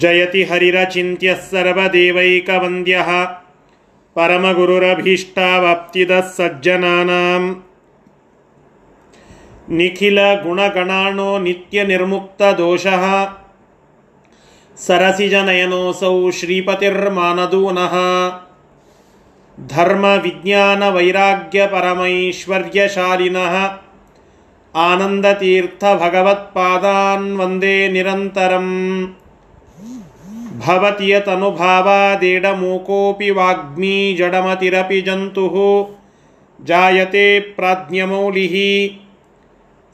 ಜಯತಿ ಹರಿರಚಿಂತ್ಯ ಸರ್ವದೇವೈಕವಂದ್ಯ ಪರಮಗುರುರಭೀಷ್ಟಾವಾಪ್ತಿದ ಸಜ್ಜನಾನಾಂ ನಿಖಿಲ ಗುಣಗಣಾಣೋ ನಿತ್ಯ ನಿರ್ಮುಕ್ತ ದೋಷಃ ಸರಸಿಜನಯನೋಸೌ ಶ್ರೀಪತಿರ್ಮಾನದೂನಃ ಧರ್ಮ ವಿಜ್ಞಾನ ವೈರಾಗ್ಯ ಪರಮೈಶ್ವರ್ಯಶಾಲಿನಃ ಆನಂದತೀರ್ಥ ಭಗವತ್ಪಾದಾನ್ ವಂದೇ ನಿರಂತರಂ भवति यतनुभावादेडमूकोऽपि वाग्मी जडमतिरपि जन्तुः। जायते प्राज्ञमौलिः।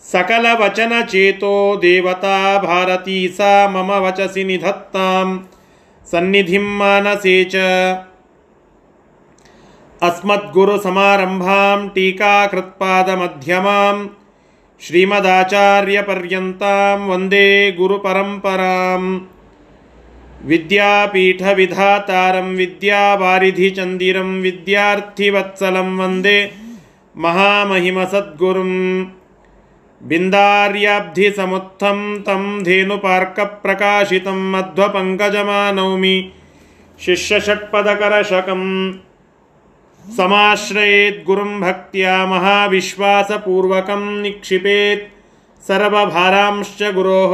सकलवचनचेतो देवता भारती सा मम वचसि निधत्तां सन्निधिं मानसे च। अस्मद्गुरुसमारम्भां टीकाकृत्पादमध्यमां श्रीमदाचार्यपर्यन्तां वंदे गुरुपरम्पराम्। विद्यापीठविधातारं विद्यावारिधिचन्दिरं विद्यार्थिवत्सलं वन्दे महामहिमसद्गुरुं बिन्दार्याब्धिसमुत्थं तं धेनुपार्कप्रकाशितं मध्वपङ्कजमानौमि शिष्यषट्पदकरशकं समाश्रयेद्गुरुं भक्त्या महाविश्वासपूर्वकं निक्षिपेत् सर्वभारांश्च गुरोः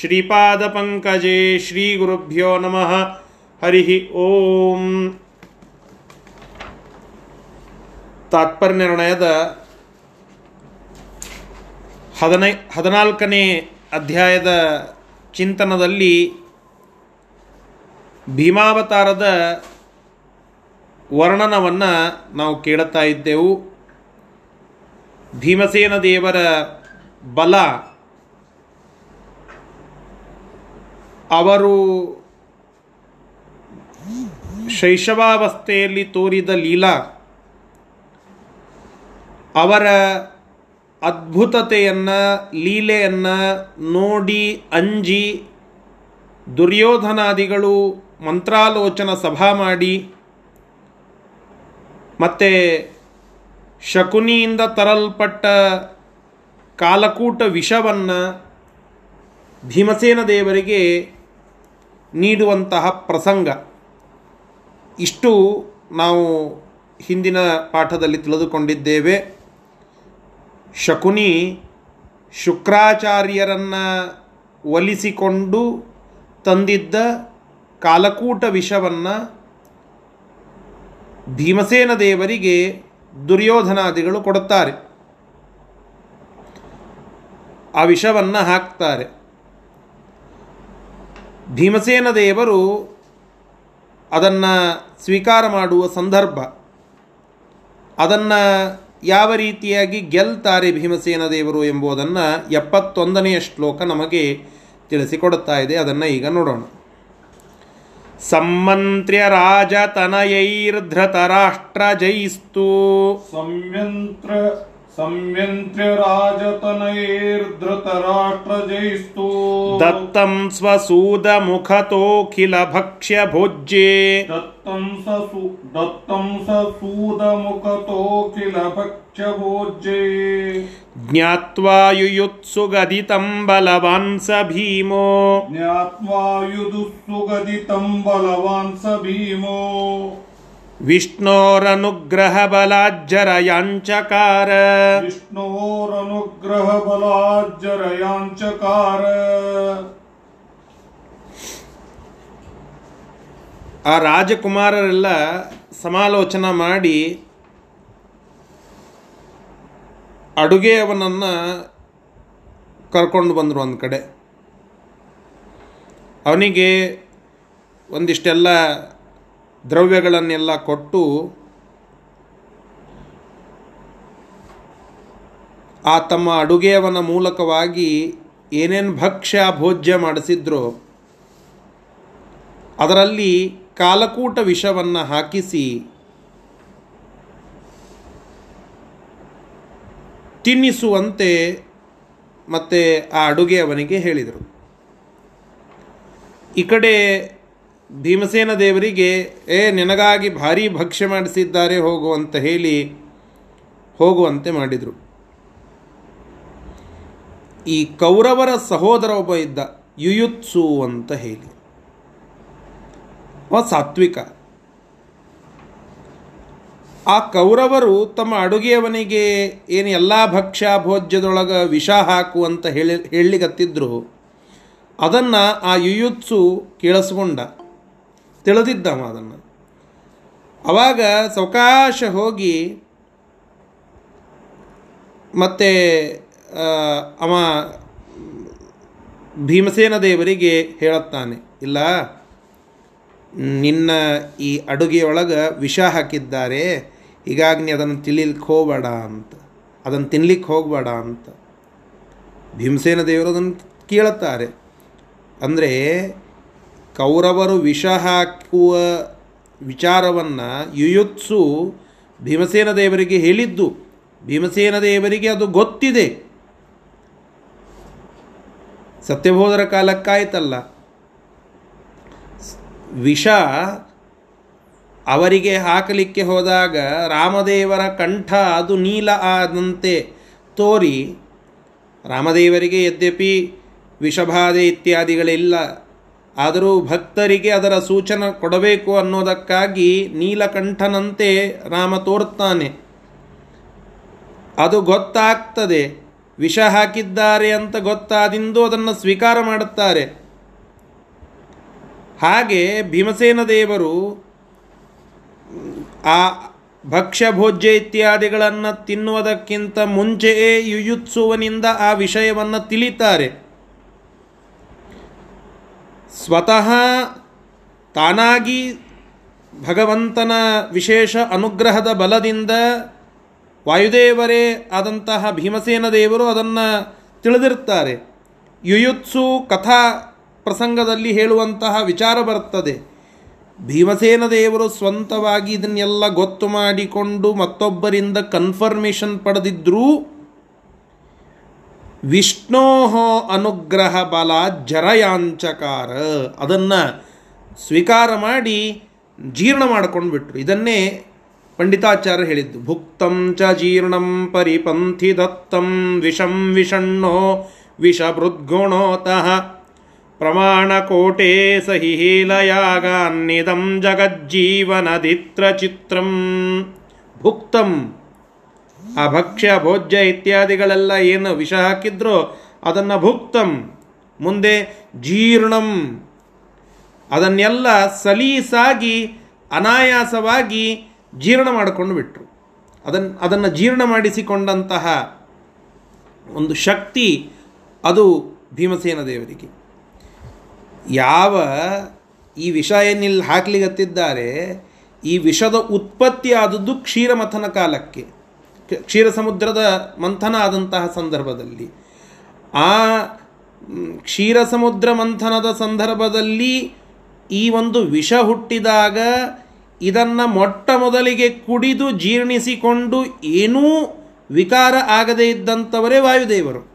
ಶ್ರೀಪಾದಪಂಕಜೆ ಶ್ರೀ ಗುರುಭ್ಯೋ ನಮಃ ಹರಿ ಓಂ ತಾತ್ಪರ್ಯ ನಿರ್ಣಯದ ಹದಿನೈ, ಹದಿನಾಲ್ಕನೇ ಅಧ್ಯಾಯದ ಚಿಂತನದಲ್ಲಿ ಭೀಮಾವತಾರದ ವರ್ಣನವನ್ನು ನಾವು ಕೇಳುತ್ತಾ ಇದ್ದೆವು. ಭೀಮಸೇನ ದೇವರ ಬಲ ಅವರು ಶೈಶವಾವಸ್ಥೆಯಲ್ಲಿ ತೋರಿದ ಲೀಲಾ ಅವರ ಅದ್ಭುತತೆಯನ್ನು, ಲೀಲೆಯನ್ನು ನೋಡಿ ಅಂಜಿ ದುರ್ಯೋಧನಾದಿಗಳು ಮಂತ್ರಾಲೋಚನ ಸಭಾ ಮಾಡಿ ಮತ್ತು ಶಕುನಿಯಿಂದ ತರಲ್ಪಟ್ಟ ಕಾಲಕೂಟ ವಿಷವನ್ನು ಭೀಮಸೇನ ದೇವರಿಗೆ ನೀಡುವಂತಹ ಪ್ರಸಂಗ. ಇಷ್ಟು ನಾವು ಹಿಂದಿನ ಪಾಠದಲ್ಲಿ ತಿಳಿದುಕೊಂಡಿದ್ದೇವೆ. ಶಕುನಿ ಶುಕ್ರಾಚಾರ್ಯರನ್ನು ಒಲಿಸಿಕೊಂಡು ತಂದಿದ್ದ ಕಾಲಕೂಟ ವಿಷವನ್ನು ಭೀಮಸೇನ ದೇವರಿಗೆ ದುರ್ಯೋಧನಾದಿಗಳು ಕೊಡುತ್ತಾರೆ. ಆ ವಿಷವನ್ನು ಹಾಕ್ತಾರೆ. ಭೀಮಸೇನ ದೇವರು ಅದನ್ನು ಸ್ವೀಕಾರ ಮಾಡುವ ಸಂದರ್ಭ. ಅದನ್ನು ಯಾವ ರೀತಿಯಾಗಿ ಗೆಲ್ತಾರೆ ಭೀಮಸೇನ ದೇವರು ಎಂಬುದನ್ನು ಎಪ್ಪತ್ತೊಂದನೆಯ ಶ್ಲೋಕ ನಮಗೆ ತಿಳಿಸಿಕೊಡುತ್ತಾ ಇದೆ. ಅದನ್ನು ಈಗ ನೋಡೋಣ. ಸಮ್ಮಂತ್ರ್ಯ ರಾಜತನಯೈರ್ಧೃತರಾಷ್ಟ್ರ ಜೈಸ್ತು ಸಂಯಂತ್ರ ಸಂಯಂತ್ರ್ಯ ರಾಜತನೈರ್ಧೃತರಾಷ್ಟ್ರಜೈಸ್ತು ದತ್ತಂ ಸ್ವಸೂದಮುಖತೋಖಿಲ ಭಕ್ಷ್ಯ ಭೋಜ್ಯೆ. ದತ್ತಂ ಸ ಸು ದತ್ತಂ ಸ ಸೂದ ಮುಖತೋಖಿಲ ಭಕ್ಷ್ಯ ಭೋಜ್ಯೇ. ಜ್ಞಾತ್ವಾ ಯುಯುತ್ಸುಗದಿತಂ ಬಲವಾನ್ ಸ ಭೀಮೋ. ಜ್ಞಾತ್ವಾ ಬಲಾಜ್ಜರ ಭೀಮೋ ವಿಷ್ಣೋರನುಗ್ರಹ ಬಲಾಜ್ಜರ ಯಾಂಚಕಾರ ಆ ರಾಜಕುಮಾರರೆಲ್ಲ ಸಮಾಲೋಚನೆ ಮಾಡಿ ಅಡುಗೆಯವನನ್ನು ಕರ್ಕೊಂಡು ಬಂದರು ಒಂದು ಕಡೆ. ಅವನಿಗೆ ಒಂದಿಷ್ಟೆಲ್ಲ ದ್ರವ್ಯಗಳನ್ನೆಲ್ಲ ಕೊಟ್ಟು ಆ ತಮ್ಮ ಅಡುಗೆಯವನ ಮೂಲಕವಾಗಿ ಏನೇನು ಭಕ್ಷ್ಯ ಭೋಜ್ಯ ಮಾಡಿಸಿದ್ರೋ ಅದರಲ್ಲಿ ಕಾಲಕೂಟ ವಿಷವನ್ನು ಹಾಕಿಸಿ ತಿನ್ನಿಸುವಂತೆ ಮತ್ತೆ ಆ ಅಡುಗೆಯವನಿಗೆ ಹೇಳಿದರು. ಈ ಕಡೆ ಭೀಮಸೇನ ದೇವರಿಗೆ, ಏ, ನಿನಗಾಗಿ ಭಾರೀ ಭಕ್ಷ್ಯ ಮಾಡಿಸಿದ್ದಾರೆ, ಹೋಗು ಅಂತ ಹೇಳಿ ಹೋಗುವಂತೆ ಮಾಡಿದರು. ಈ ಕೌರವರ ಸಹೋದರ ಒಬ್ಬ ಇದ್ದ, ಯುಯುತ್ಸು ಅಂತ ಹೇಳಿ. ಅವ ಸಾತ್ವಿಕ. ಆ ಕೌರವರು ತಮ್ಮ ಅಡುಗೆಯವನಿಗೆ, ಏನು ಎಲ್ಲ ಭಕ್ಷ್ಯ ಭೋಜ್ಯದೊಳಗೆ ವಿಷ ಹಾಕು ಅಂತ ಹೇಳಿ ಹೇಳಲಿಗತ್ತಿದ್ರು ಅದನ್ನು ಆ ಯುಯುತ್ಸು ಕೇಳಿಸ್ಕೊಂಡ. ತಿಳಿದಿದ್ದವ ಅದನ್ನು ಅವಾಗ ಸವಕಾಶ ಹೋಗಿ ಮತ್ತೆ ಅವ ಭೀಮಸೇನ ದೇವರಿಗೆ ಹೇಳುತ್ತಾನೆ, ಇಲ್ಲ, ನಿನ್ನ ಈ ಅಡುಗೆಯೊಳಗೆ ವಿಷ ಹಾಕಿದ್ದಾರೆ, ಹೀಗಾಗಿ ನೀ ಅದನ್ನು ತಿಳಿಲಿಕ್ಕೆ ಹೋಗಬೇಡ ಅಂತ. ಅದನ್ನು ತಿನ್ಲಿಕ್ಕೆ ಹೋಗಬೇಡ ಅಂತ. ಭೀಮಸೇನ ದೇವರು ಅದನ್ನು ಕೇಳುತ್ತಾರೆ. ಅಂದರೆ ಕೌರವರು ವಿಷ ಹಾಕುವ ವಿಚಾರವನ್ನು ಯುಯುತ್ಸು ಭೀಮಸೇನ ದೇವರಿಗೆ ಹೇಳಿದ್ದು. ಭೀಮಸೇನ ದೇವರಿಗೆ ಅದು ಗೊತ್ತಿದೆ. ಸತ್ಯಬೋಧರ ಕಾಲಕ್ಕಾಯ್ತಲ್ಲ. ವಿಷ ಅವರಿಗೆ ಹಾಕಲಿಕ್ಕೆ ಹೋದಾಗ ರಾಮದೇವರ ಕಂಠ ಅದು ನೀಲ ಆದಂತೆ ತೋರಿ ರಾಮದೇವರಿಗೆ ಯದ್ಯಪಿ ವಿಷಬಾಧೆ ಇತ್ಯಾದಿಗಳಿಲ್ಲ. ಆದರೂ ಭಕ್ತರಿಗೆ ಅದರ ಸೂಚನೆ ಕೊಡಬೇಕು ಅನ್ನೋದಕ್ಕಾಗಿ ನೀಲಕಂಠನಂತೆ ರಾಮ ತೋರ್ತಾನೆ ಅದು ಗೊತ್ತಾಗ್ತದೆ. ವಿಷ ಹಾಕಿದ್ದಾರೆ ಅಂತ ಗೊತ್ತಾದಿಂದು ಅದನ್ನು ಸ್ವೀಕಾರ ಮಾಡುತ್ತಾರೆ. ಹಾಗೆ ಭೀಮಸೇನ ದೇವರು ಆ ಭಕ್ಷ್ಯ ಭೋಜ್ಯ ಇತ್ಯಾದಿಗಳನ್ನು ತಿನ್ನುವುದಕ್ಕಿಂತ ಮುಂಚೆಯೇ ಯುಯುತ್ಸುವನಿಂದ ಆ ವಿಷಯವನ್ನು ತಿಳಿತಾರೆ. ಸ್ವತಃ ತಾನಾಗಿ ಭಗವಂತನ ವಿಶೇಷ ಅನುಗ್ರಹದ ಬಲದಿಂದ ವಾಯುದೇವರೇ ಆದಂತಹ ಭೀಮಸೇನ ದೇವರು ಅದನ್ನು ತಿಳಿದಿರ್ತಾರೆ ಯುಯುತ್ಸು ಕಥಾ ಪ್ರಸಂಗದಲ್ಲಿ ಹೇಳುವಂತಹ ವಿಚಾರ ಬರುತ್ತದೆ. ಭೀಮಸೇನ ದೇವರು ಸ್ವಂತವಾಗಿ ಇದನ್ನೆಲ್ಲ ಗೊತ್ತು ಮಾಡಿಕೊಂಡು ಮತ್ತೊಬ್ಬರಿಂದ ಕನ್ಫರ್ಮೇಷನ್ ಪಡೆದಿದ್ರೂ ವಿಷ್ಣೋ ಅನುಗ್ರಹ ಬಲ ಜರಯಾಂಚಕಾರ. ಅದನ್ನು ಸ್ವೀಕಾರ ಮಾಡಿ ಜೀರ್ಣ ಮಾಡ್ಕೊಂಡು ಬಿಟ್ರು ಇದನ್ನೇ ಪಂಡಿತಾಚಾರ್ಯ ಹೇಳಿದ್ದು. ಭುಕ್ತಂ ಚ ಜೀರ್ಣಂ ಪರಿಪಂಥಿ ದತ್ತಂ ವಿಷಂ ವಿಷಣ್ಣೋ ವಿಷಭೃದ್ಗುಣೋತಃ ಪ್ರಮಾಣಕೋಟೆ ಸಹಿ ಹೀಲಯಾಗಾನ್ನಿದಂ ಜಗಜ್ಜೀವನದಿತ್ರ ಚಿತ್ರಂ ಭುಕ್ತಂ ಆ ಭಕ್ಷ್ಯ ಭೋಜ್ಯ ಇತ್ಯಾದಿಗಳೆಲ್ಲ ಏನು ವಿಷ ಹಾಕಿದ್ರೋ ಅದನ್ನು ಭುಕ್ತಂ, ಮುಂದೆ ಜೀರ್ಣಂ. ಅದನ್ನೆಲ್ಲ ಸಲೀಸಾಗಿ, ಅನಾಯಾಸವಾಗಿ ಜೀರ್ಣ ಮಾಡಿಕೊಂಡು ಬಿಟ್ರು. ಅದನ್ನು ಅದನ್ನು ಜೀರ್ಣ ಮಾಡಿಸಿಕೊಂಡಂತಹ ಒಂದು ಶಕ್ತಿ ಅದು ಭೀಮಸೇನ ದೇವರಿಗೆ. ಯಾವ ಈ ವಿಷ ಏನಿಲ್ಲಿ ಹಾಕ್ಲಿಗತ್ತಿದ್ದಾರೆ ಈ ವಿಷದ ಉತ್ಪತ್ತಿ ಆದದ್ದು ಕ್ಷೀರಮಥನ ಕಾಲಕ್ಕೆ. ಕ್ಷೀರ ಸಮುದ್ರದ ಮಂಥನ ಆದಂತಹ ಸಂದರ್ಭದಲ್ಲಿ. ಆ ಕ್ಷೀರ ಸಮುದ್ರ ಮಂಥನದ ಸಂದರ್ಭದಲ್ಲಿ ಈ ಒಂದು ವಿಷ ಹುಟ್ಟಿದಾಗ ಇದನ್ನು ಮೊಟ್ಟ ಮೊದಲಿಗೆ ಕುಡಿದು ಜೀರ್ಣಿಸಿಕೊಂಡು ಏನೂ ವಿಕಾರ ಆಗದೇ ಇದ್ದಂಥವರೇ ವಾಯುದೇವರು.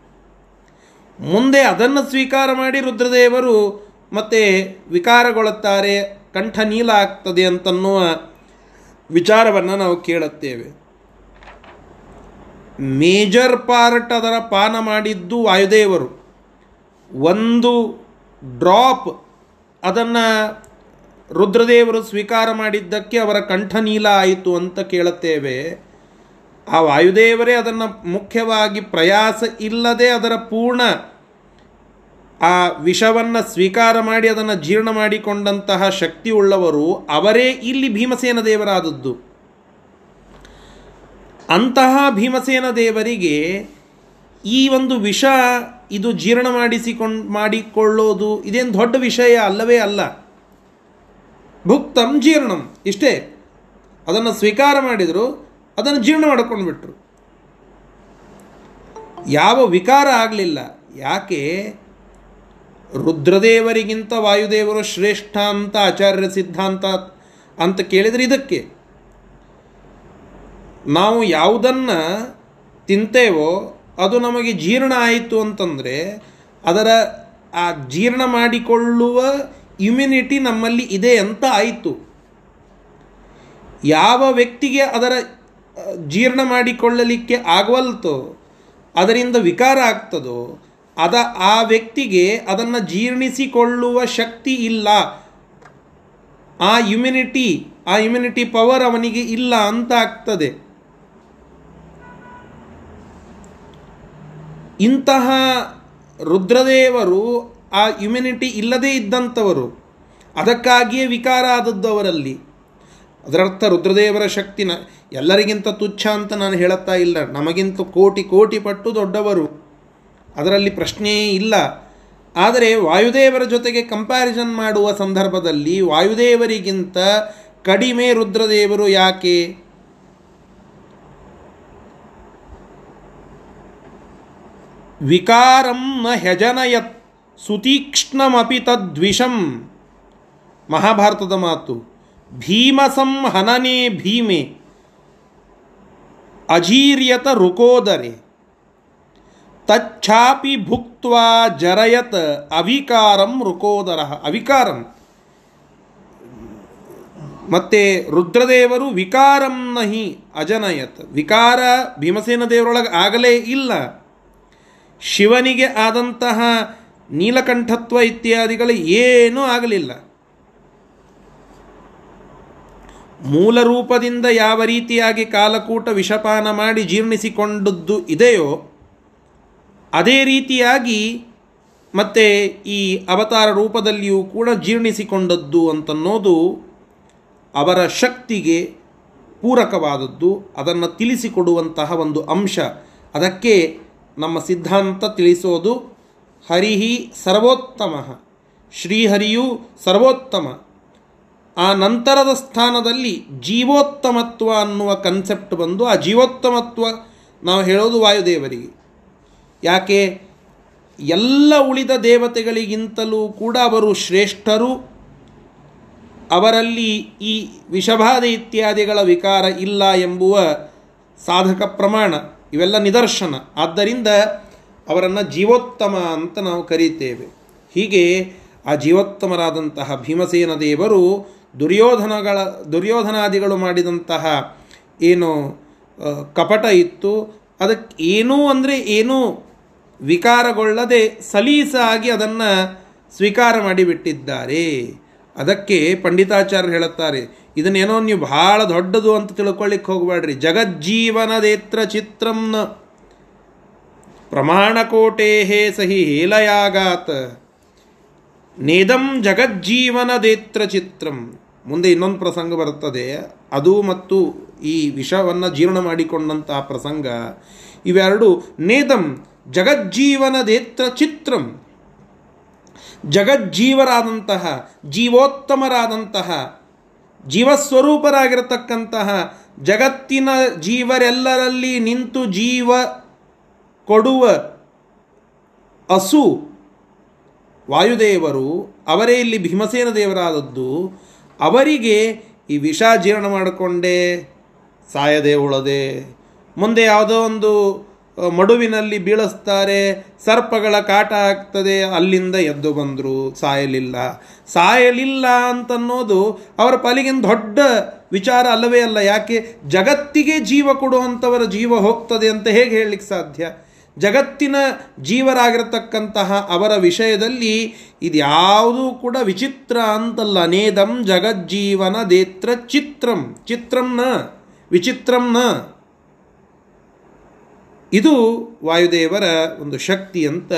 ಮುಂದೆ ಅದನ್ನು ಸ್ವೀಕಾರ ಮಾಡಿ ರುದ್ರದೇವರು ಮತ್ತೆ ವಿಕಾರಗೊಳ್ಳುತ್ತಾರೆ ಕಂಠ ನೀಲ ಆಗ್ತದೆ ಅಂತನ್ನುವ ವಿಚಾರವನ್ನು ನಾವು ಕೇಳುತ್ತೇವೆ. ಮೇಜರ್ ಪಾರ್ಟ್ ಅದರ ಪಾನ ಮಾಡಿದ್ದು ವಾಯುದೇವರು. ಒಂದು ಡ್ರಾಪ್ ಅದನ್ನು ರುದ್ರದೇವರು ಸ್ವೀಕಾರ ಮಾಡಿದ್ದಕ್ಕೆ ಅವರ ಕಂಠ ನೀಲ ಆಯಿತು ಅಂತ ಕೇಳುತ್ತೇವೆ. ಆ ವಾಯುದೇವರೇ ಅದನ್ನು ಮುಖ್ಯವಾಗಿ ಪ್ರಯಾಸ ಇಲ್ಲದೆ ಅದರ ಪೂರ್ಣ ಆ ವಿಷವನ್ನು ಸ್ವೀಕಾರ ಮಾಡಿ ಅದನ್ನು ಜೀರ್ಣ ಮಾಡಿಕೊಂಡಂತಹ ಶಕ್ತಿ ಉಳ್ಳವರು ಅವರೇ ಇಲ್ಲಿ ಭೀಮಸೇನ ದೇವರಾದದ್ದು. ಅಂತಹ ಭೀಮಸೇನ ದೇವರಿಗೆ ಈ ಒಂದು ವಿಷ ಇದು ಜೀರ್ಣ ಮಾಡಿಸಿಕೊಂಡು ಮಾಡಿಕೊಳ್ಳೋದು ಇದೇನು ದೊಡ್ಡ ವಿಷಯ ಅಲ್ಲವೇ ಅಲ್ಲ. ಭುಕ್ತಂ ಜೀರ್ಣಂ. ಇಷ್ಟೇ. ಅದನ್ನು ಸ್ವೀಕಾರ ಮಾಡಿದರು, ಅದನ್ನು ಜೀರ್ಣ ಮಾಡಿಕೊಂಡು ಬಿಟ್ರು ಯಾವ ವಿಕಾರ ಆಗಲಿಲ್ಲ. ಯಾಕೆ? ರುದ್ರದೇವರಿಗಿಂತ ವಾಯುದೇವರು ಶ್ರೇಷ್ಠ ಅಂತ ಆಚಾರ್ಯ ಸಿದ್ಧಾಂತ ಅಂತ ಕೇಳಿದರೆ ಇದಕ್ಕೆ. ನಾವು ಯಾವುದನ್ನು ತಿಂತೇವೋ ಅದು ನಮಗೆ ಜೀರ್ಣ ಆಯಿತು ಅಂತಂದರೆ ಅದರ ಆ ಜೀರ್ಣ ಮಾಡಿಕೊಳ್ಳುವ ಇಮ್ಯುನಿಟಿ ನಮ್ಮಲ್ಲಿ ಇದೆ ಅಂತ ಆಯಿತು. ಯಾವ ವ್ಯಕ್ತಿಗೆ ಅದರ ಜೀರ್ಣ ಮಾಡಿಕೊಳ್ಳಲಿಕ್ಕೆ ಆಗವಲ್ತೋ, ಅದರಿಂದ ವಿಕಾರ ಆಗ್ತದೋ, ಅದ ಆ ವ್ಯಕ್ತಿಗೆ ಅದನ್ನು ಜೀರ್ಣಿಸಿಕೊಳ್ಳುವ ಶಕ್ತಿ ಇಲ್ಲ. ಆ ಇಮ್ಯುನಿಟಿ ಆ ಇಮ್ಯುನಿಟಿ ಪವರ್ ಅವನಿಗೆ ಇಲ್ಲ ಅಂತ ಆಗ್ತದೆ. ಇಂತಹ ರುದ್ರದೇವರು ಆ ಇಮ್ಯುನಿಟಿ ಇಲ್ಲದೇ ಇದ್ದಂಥವರು. ಅದಕ್ಕಾಗಿಯೇ ವಿಕಾರ ಆದದ್ದು ಅವರಲ್ಲಿ. ಅದರರ್ಥ ರುದ್ರದೇವರ ಶಕ್ತಿನ ಎಲ್ಲರಿಗಿಂತ ತುಚ್ಛ ಅಂತ ನಾನು ಹೇಳುತ್ತಾ ಇಲ್ಲ. ನಮಗಿಂತ ಕೋಟಿ ಕೋಟಿ ಪಟ್ಟು ದೊಡ್ಡವರು. ಅದರಲ್ಲಿ ಪ್ರಶ್ನೆಯೇ ಇಲ್ಲ. ಆದರೆ ವಾಯುದೇವರ ಜೊತೆಗೆ ಕಂಪ್ಯಾರಿಸನ್ ಮಾಡುವ ಸಂದರ್ಭದಲ್ಲಿ ವಾಯುದೇವರಿಗಿಂತ ಕಡಿಮೆ ರುದ್ರದೇವರು ಯಾಕೆ? ವಿಕಾರಂ ನ ಹೆಜನಯತ್ ಸುತೀಕ್ಷ್ಣಮಿ ತದ್ವಿಷಂ ಮಹಾಭಾರತದ ಮಾತು, ಭೀಮಸಂ ಹನನೆ ಭೀಮೆ, ಅಜೀರ್ಯತ ರುಕೋದರೆ, ತಚ್ಛಾಪಿ ಭುಕ್ತ್ವಾ ಜರಯತ್ ಅವಿಕಾರಂ ರುಕೋದರ। ಅವಿಕಾರಂ, ಮತ್ತೆ ರುದ್ರದೇವರು ವಿಕಾರಂ ನಹಿ ಅಜನಯತ್। ವಿಕಾರ ಭೀಮಸೇನ ದೇವರೊಳಗೆ ಆಗಲೇ ಇಲ್ಲ। ಶಿವನಿಗೆ ಆದಂತಹ ನೀಲಕಂಠತ್ವ ಇತ್ಯಾದಿಗಳು ಏನೂ ಆಗಲಿಲ್ಲ. ಮೂಲ ರೂಪದಿಂದ ಯಾವ ರೀತಿಯಾಗಿ ಕಾಲಕೂಟ ವಿಷಪಾನ ಮಾಡಿ ಜೀರ್ಣಿಸಿಕೊಂಡದ್ದು ಇದೆಯೋ, ಅದೇ ರೀತಿಯಾಗಿ ಮತ್ತೆ ಈ ಅವತಾರ ರೂಪದಲ್ಲಿಯೂ ಕೂಡ ಜೀರ್ಣಿಸಿಕೊಂಡದ್ದು ಅಂತನ್ನೋದು ಅವರ ಶಕ್ತಿಗೆ ಪೂರಕವಾದದ್ದು, ಅದನ್ನು ತಿಳಿಸಿಕೊಡುವಂತಹ ಒಂದು ಅಂಶ. ಅದಕ್ಕೆ ನಮ್ಮ ಸಿದ್ಧಾಂತ ತಿಳಿಸೋದು ಹರಿಹಿ ಸರ್ವೋತ್ತಮ, ಶ್ರೀಹರಿಯು ಸರ್ವೋತ್ತಮ. ಆ ನಂತರದ ಸ್ಥಾನದಲ್ಲಿ ಜೀವೋತ್ತಮತ್ವ ಅನ್ನುವ ಕನ್ಸೆಪ್ಟ್ ಬಂದು ಆ ಜೀವೋತ್ತಮತ್ವ ನಾವು ಹೇಳೋದು ವಾಯುದೇವರಿಗೆ. ಯಾಕೆ? ಎಲ್ಲ ಉಳಿದ ದೇವತೆಗಳಿಗಿಂತಲೂ ಕೂಡ ಅವರು ಶ್ರೇಷ್ಠರು. ಅವರಲ್ಲಿ ಈ ವಿಷಬಾಧೆ ಇತ್ಯಾದಿಗಳ ವಿಕಾರ ಇಲ್ಲ ಎಂಬುವ ಸಾಧಕ ಪ್ರಮಾಣ. ಇವೆಲ್ಲ ನಿದರ್ಶನ. ಆದ್ದರಿಂದ ಅವರನ್ನು ಜೀವೋತ್ತಮ ಅಂತ ನಾವು ಕರೀತೇವೆ ಹೀಗೆ ಆ ಜೀವೋತ್ತಮರಾದಂತಹ ಭೀಮಸೇನ ದೇವರು ದುರ್ಯೋಧನಗಳ, ದುರ್ಯೋಧನಾದಿಗಳು ಮಾಡಿದಂತಹ ಏನು ಕಪಟ ಇತ್ತು. ಅದಕ್ಕೆ ಏನೂ ಅಂದರೆ ಏನೂ ವಿಕಾರಗೊಳ್ಳದೆ ಸಲೀಸಾಗಿ ಅದನ್ನು ಸ್ವೀಕಾರ ಮಾಡಿಬಿಟ್ಟಿದ್ದಾರೆ. ಅದಕ್ಕೆ ಪಂಡಿತಾಚಾರ್ಯರು ಹೇಳುತ್ತಾರೆ, ಇದನ್ನೇನೋ ನೀವು ಭಾಳ ದೊಡ್ಡದು ಅಂತ ತಿಳ್ಕೊಳ್ಳಿಕ್ಕೆ ಹೋಗಬೇಡ್ರಿ. ಜಗಜ್ಜೀವನದೇತ್ರ ಚಿತ್ರಂನ ಹೇ ಸಹಿ ಹೇಲಯಾಗಾತ್ ನೇದಂ ಜಗಜ್ಜೀವನದೇತ್ರ ಚಿತ್ರಂ. ಮುಂದೆ ಇನ್ನೊಂದು ಪ್ರಸಂಗ ಬರುತ್ತದೆ. ಅದು ಮತ್ತು ಈ ವಿಷವನ್ನು ಜೀರ್ಣ ಮಾಡಿಕೊಂಡಂತಹ ಪ್ರಸಂಗ. ಇವೆರಡು, ನೇದಂ ಜಗಜ್ಜೀವನದೇತ್ರ ಚಿತ್ರಂ. ಜಗಜ್ಜೀವರಾದಂತಹ, ಜೀವೋತ್ತಮರಾದಂತಹ, ಜೀವಸ್ವರೂಪರಾಗಿರತಕ್ಕಂತಹ ಜಗತ್ತಿನ ಜೀವರೆಲ್ಲರಲ್ಲಿ ನಿಂತು ಜೀವ ಕೊಡುವ ಅಸು ವಾಯುದೇವರು ಅವರೇ ಇಲ್ಲಿ ಭೀಮಸೇನ ದೇವರಾದದ್ದು. ಅವರಿಗೆ ಈ ವಿಷ ಜೀರ್ಣ ಮಾಡಿಕೊಂಡೇ ಸಾಯದೆ ಉಳದೆ ಮುಂದೆ ಯಾವುದೋ ಒಂದು ಮಡುವಿನಲ್ಲಿ ಬೀಳಿಸ್ತಾರೆ, ಸರ್ಪಗಳ ಕಾಟ ಆಗ್ತದೆ, ಅಲ್ಲಿಂದ ಎದ್ದು ಬಂದರು, ಸಾಯಲಿಲ್ಲ. ಸಾಯಲಿಲ್ಲ ಅಂತನ್ನೋದು ಅವರ ಪಾಲಿಗಿನ ದೊಡ್ಡ ವಿಚಾರ ಅಲ್ಲವೇ ಅಲ್ಲ. ಯಾಕೆ? ಜಗತ್ತಿಗೆ ಜೀವ ಕೊಡುವಂಥವರ ಜೀವ ಹೋಗ್ತದೆ ಅಂತ ಹೇಗೆ ಹೇಳಲಿಕ್ಕೆ ಸಾಧ್ಯ? ಜಗತ್ತಿನ ಜೀವರಾಗಿರತಕ್ಕಂತಹ ಅವರ ವಿಷಯದಲ್ಲಿ ಇದ್ಯಾವುದೂ ಕೂಡ ವಿಚಿತ್ರ ಅಂತಲ್ಲ. ನೇದಂ ಜಗಜ್ಜೀವನ ದೇತ್ರ ಚಿತ್ರಂ. ಚಿತ್ರಂನ ವಿಚಿತ್ರಂನ ಇದು ವಾಯುದೇವರ ಒಂದು ಶಕ್ತಿ ಅಂತ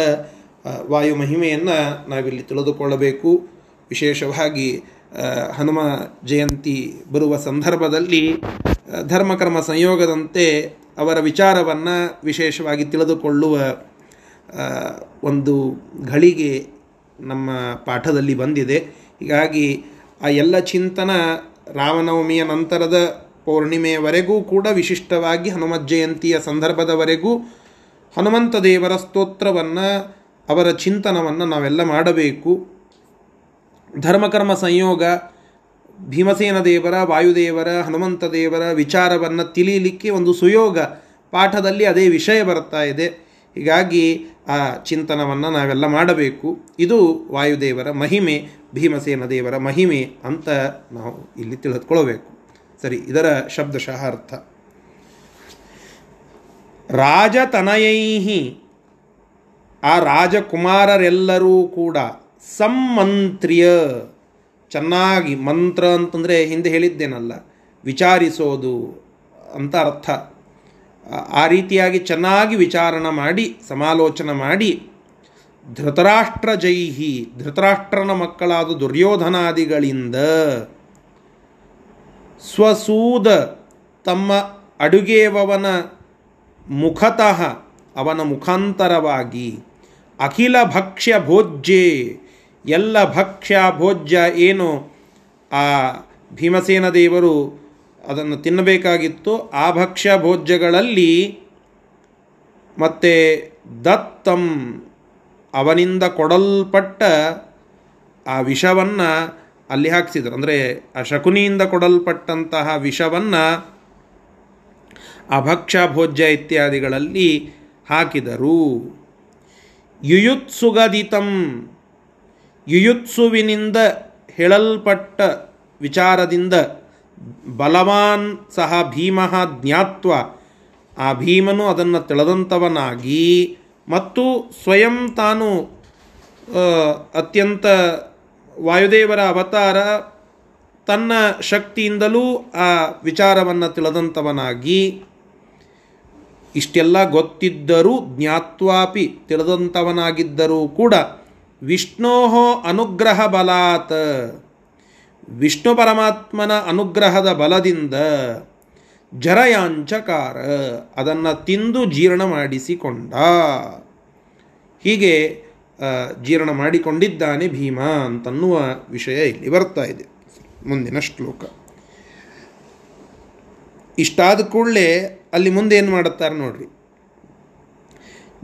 ವಾಯು ಮಹಿಮೆಯನ್ನು ನಾವಿಲ್ಲಿ ತಿಳಿದುಕೊಳ್ಳಬೇಕು. ವಿಶೇಷವಾಗಿ ಹನುಮ ಜಯಂತಿ ಬರುವ ಸಂದರ್ಭದಲ್ಲಿ ಧರ್ಮಕರ್ಮ ಸಂಯೋಗದಂತೆ ಅವರ ವಿಚಾರವನ್ನು ವಿಶೇಷವಾಗಿ ತಿಳಿದುಕೊಳ್ಳುವ ಒಂದು ಘಳಿಗೆ ನಮ್ಮ ಪಾಠದಲ್ಲಿ ಬಂದಿದೆ. ಹೀಗಾಗಿ, ಆ ಎಲ್ಲ ಚಿಂತನ ರಾಮನವಮಿಯ ನಂತರದ ಪೌರ್ಣಿಮೆಯವರೆಗೂ ಕೂಡ ವಿಶಿಷ್ಟವಾಗಿ ಹನುಮ ಜಯಂತಿಯ ಸಂದರ್ಭದವರೆಗೂ ಹನುಮಂತ ದೇವರ ಸ್ತೋತ್ರವನ್ನು, ಅವರ ಚಿಂತನವನ್ನು ನಾವೆಲ್ಲ ಮಾಡಬೇಕು. ಧರ್ಮಕರ್ಮ ಸಂಯೋಗ, ಭೀಮಸೇನ ದೇವರ, ವಾಯುದೇವರ, ಹನುಮಂತ ದೇವರ ವಿಚಾರವನ್ನು ತಿಳಿಯಲಿಕ್ಕೆ ಒಂದು ಸುಯೋಗ ಪಾಠದಲ್ಲಿ ಅದೇ ವಿಷಯ ಬರ್ತಾ ಇದೆ. ಹೀಗಾಗಿ ಆ ಚಿಂತನವನ್ನು ನಾವೆಲ್ಲ ಮಾಡಬೇಕು. ಇದು ವಾಯುದೇವರ ಮಹಿಮೆ, ಭೀಮಸೇನ ದೇವರ ಮಹಿಮೆ ಅಂತ ನಾವು ಇಲ್ಲಿ ತಿಳಿದುಕೊಳ್ಬೇಕು ಸರಿ, ಇದರ ಶಬ್ದಶಃ ಅರ್ಥ. ರಾಜತನಯೈ ಆ ರಾಜಕುಮಾರರೆಲ್ಲರೂ ಕೂಡ ಸಮ್ಮಂತ್ರ್ಯ ಚೆನ್ನಾಗಿ ಮಂತ್ರ ಅಂತಂದರೆ ಹಿಂದೆ ಹೇಳಿದ್ದೇನಲ್ಲ, ವಿಚಾರಿಸೋದು ಅಂತ ಅರ್ಥ. ಆ- ಆ ರೀತಿಯಾಗಿ ಚೆನ್ನಾಗಿ ವಿಚಾರಣ ಮಾಡಿ, ಸಮಾಲೋಚನೆ ಮಾಡಿ, ಧೃತರಾಷ್ಟ್ರ ಜೈಹಿ, ಧೃತರಾಷ್ಟ್ರನ ಮಕ್ಕಳಾದ ದುರ್ಯೋಧನಾದಿಗಳಿಂದ ಸ್ವಸೂದ ತಮ್ಮ ಅಡುಗೆಯವನ ಮುಖತಃ ಅವನ ಮುಖಾಂತರವಾಗಿ. ಅಖಿಲ ಭಕ್ಷ್ಯ ಭೋಜ್ಯೆ. ಎಲ್ಲ ಭಕ್ಷ್ಯ ಭೋಜ್ಯ ಏನು? ಆ ಭೀಮಸೇನ ದೇವರು ಅದನ್ನು ತಿನ್ನಬೇಕಾಗಿತ್ತು. ಆ ಭಕ್ಷ್ಯ ಭೋಜ್ಯಗಳಲ್ಲಿ ಮತ್ತು ದತ್ತಂ ಅವನಿಂದ ಕೊಡಲ್ಪಟ್ಟ ಆ ವಿಷವನ್ನು ಅಲ್ಲಿ ಹಾಕಿಸಿದರು. ಅಂದರೆ ಆ ಶಕುನಿಯಿಂದ ಕೊಡಲ್ಪಟ್ಟಂತಹ ವಿಷವನ್ನು ಅಭಕ್ಷ ಭೋಜ್ಯ ಇತ್ಯಾದಿಗಳಲ್ಲಿ ಹಾಕಿದರು. ಯುಯುತ್ಸುಗದಿತಂ, ಯುಯುತ್ಸುವಿನಿಂದ ಹೇಳಲ್ಪಟ್ಟ ವಿಚಾರದಿಂದ ಬಲವಾನ್ ಸಹ ಭೀಮ ಜ್ಞಾತ್ವ, ಆ ಭೀಮನು ಅದನ್ನು ತಿಳಿದಂಥವನಾಗಿ ಮತ್ತು ಸ್ವಯಂ ತಾನು ಅತ್ಯಂತ ವಾಯುದೇವರ ಅವತಾರ ತನ್ನ ಶಕ್ತಿಯಿಂದಲೂ ಆ ವಿಚಾರವನ್ನು ತಿಳಿದಂಥವನಾಗಿ ಇಷ್ಟೆಲ್ಲ ಗೊತ್ತಿದ್ದರೂ ಜ್ಞಾತ್ವಾಪಿ ತಿಳಿದಂಥವನಾಗಿದ್ದರೂ ಕೂಡ ವಿಷ್ಣೋ ಅನುಗ್ರಹ ಬಲಾತ್. ವಿಷ್ಣು ಪರಮಾತ್ಮನ ಅನುಗ್ರಹದ ಬಲದಿಂದ ಜರಯಾಂಚಕಾರ ಅದನ್ನು ತಿಂದು ಜೀರ್ಣ ಮಾಡಿಸಿಕೊಂಡ. ಹೀಗೆ ಜೀರ್ಣ ಮಾಡಿಕೊಂಡಿದ್ದಾನೆ ಭೀಮ ಅಂತನ್ನುವ ವಿಷಯ ಇಲ್ಲಿ ಬರ್ತಾ ಇದೆ. ಮುಂದಿನ ಶ್ಲೋಕ. ಇಷ್ಟಾದ ಕೂಡಲೇ ಅಲ್ಲಿ ಮುಂದೆ ಏನು ಮಾಡುತ್ತಾರೆ ನೋಡ್ರಿ.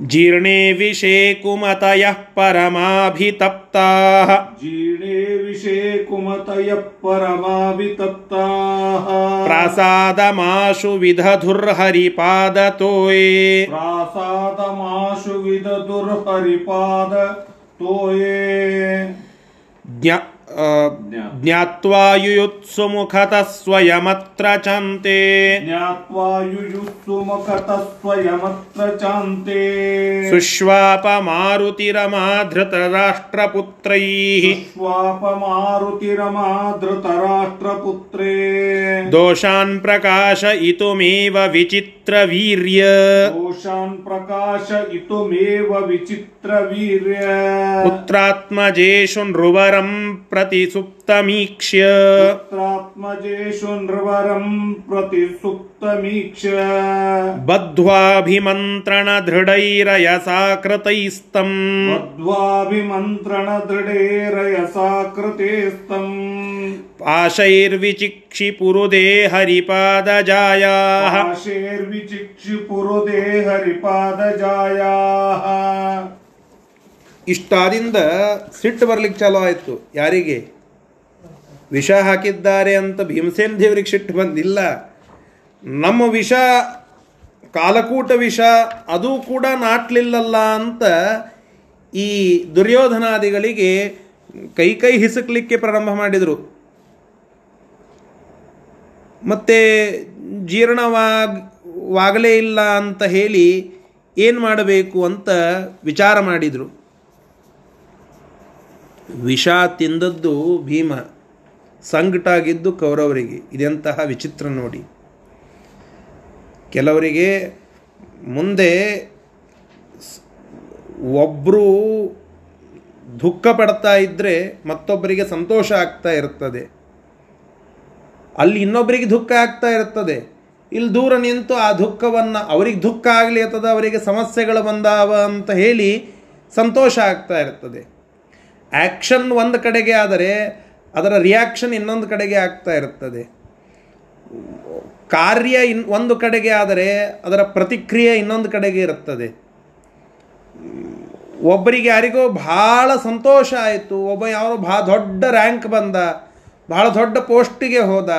जीर्णे विषे कुमतयः परमाभितप्ताः। जीर्णे विषे कुमतयः परमाभितप्ताः। प्रासादमाशु विदधुर्हरिपादतोये प्रासादमाशु विदधुर्हरिपाद तोये ज्ञा ज्ञात्वा युयुत्सुमुखतः स्वयमत्र चान्ते ज्ञात्वा युयुत्सुमुखतः स्वयमत्र चान्ते सुष्वापमारुतिरमाधृतराष्ट्रपुत्रैः। सुष्वापमारुतिरमाधृतराष्ट्रपुत्रे। दोषान् प्रकाशयितुमेव विचित्रवीर्य। दोषान् प्रकाशयितुमेव विचित्रवीर्य। पुत्रात्मजेषु नृवरम् प्र प्रति सुप्तमीक्ष्य पुत्रात्मजेषु नृवरम् प्रति सुप्तमीक्ष्य बद्ध्वाभिमन्त्रणदृढैरयसा कृतैस्तम् बद्ध्वाभिमन्त्रणदृढैरयसा कृतेस्तम् पाशैर्विचिक्षिपुरुदे हरिपादजायाः पाशैर्विचिक्षिपुरुदे हरिपादजायाः ಇಷ್ಟಾದಿಂದ ಸಿಟ್ಟು ಬರ್ಲಿಕ್ಕೆ ಚಾಲೋ ಆಯಿತು. ಯಾರಿಗೆ? ವಿಷ ಹಾಕಿದ್ದಾರೆ ಅಂತ ಭೀಮಸೇನ್ ದೇವರಿಗೆ ಸಿಟ್ಟು ಬಂದಿಲ್ಲ. ನಮ್ಮ ವಿಷ, ಕಾಲಕೂಟ ವಿಷ, ಅದು ಕೂಡ ನಾಟ್ಲಿಲ್ಲಲ್ಲ ಅಂತ ಈ ದುರ್ಯೋಧನಾದಿಗಳಿಗೆ ಕೈ ಕೈ ಹಿಸುಕ್ಲಿಕ್ಕೆ ಪ್ರಾರಂಭ ಮಾಡಿದರು. ಮತ್ತು ಜೀರ್ಣವಾಗಲೇ ವಾಗಲೇ ಇಲ್ಲ ಅಂತ ಹೇಳಿ ಏನು ಮಾಡಬೇಕು ಅಂತ ವಿಚಾರ ಮಾಡಿದರು. ವಿಷ ತಿಂದದ್ದು ಭೀಮ, ಸಂಕಟಾಗಿದ್ದು ಕೌರವರಿಗೆ. ಇದೆಂತಹ ವಿಚಿತ್ರ ನೋಡಿ. ಕೆಲವರಿಗೆ ಮುಂದೆ ಒಬ್ಬರು ದುಃಖ ಪಡ್ತಾ ಇದ್ದರೆ ಮತ್ತೊಬ್ಬರಿಗೆ ಸಂತೋಷ ಆಗ್ತಾ ಇರ್ತದೆ. ಅಲ್ಲಿ ಇನ್ನೊಬ್ಬರಿಗೆ ದುಃಖ ಆಗ್ತಾ ಇರ್ತದೆ. ಇಲ್ಲಿ ದೂರ ನಿಂತು ಆ ದುಃಖವನ್ನು ಅವ್ರಿಗೆ ದುಃಖ ಆಗಲಿ ಅಥವಾ ಅವರಿಗೆ ಸಮಸ್ಯೆಗಳು ಬಂದಾವ ಅಂತ ಹೇಳಿ ಸಂತೋಷ ಆಗ್ತಾ ಇರ್ತದೆ. ಆ್ಯಕ್ಷನ್ ಒಂದು ಕಡೆಗೆ ಆದರೆ ಅದರ ರಿಯಾಕ್ಷನ್ ಇನ್ನೊಂದು ಕಡೆಗೆ ಆಗ್ತಾ ಇರ್ತದೆ. ಕಾರ್ಯ ಇನ್ ಒಂದು ಕಡೆಗೆ ಆದರೆ ಅದರ ಪ್ರತಿಕ್ರಿಯೆ ಇನ್ನೊಂದು ಕಡೆಗೆ ಇರುತ್ತದೆ ಒಬ್ಬರಿಗೆ ಯಾರಿಗೋ ಭಾಳ ಸಂತೋಷ ಆಯಿತು, ಒಬ್ಬ ಯಾರು ಭಾಳ ದೊಡ್ಡ ರ್ಯಾಂಕ್ ಬಂದ ಭಾಳ ದೊಡ್ಡ ಪೋಸ್ಟಿಗೆ ಹೋದ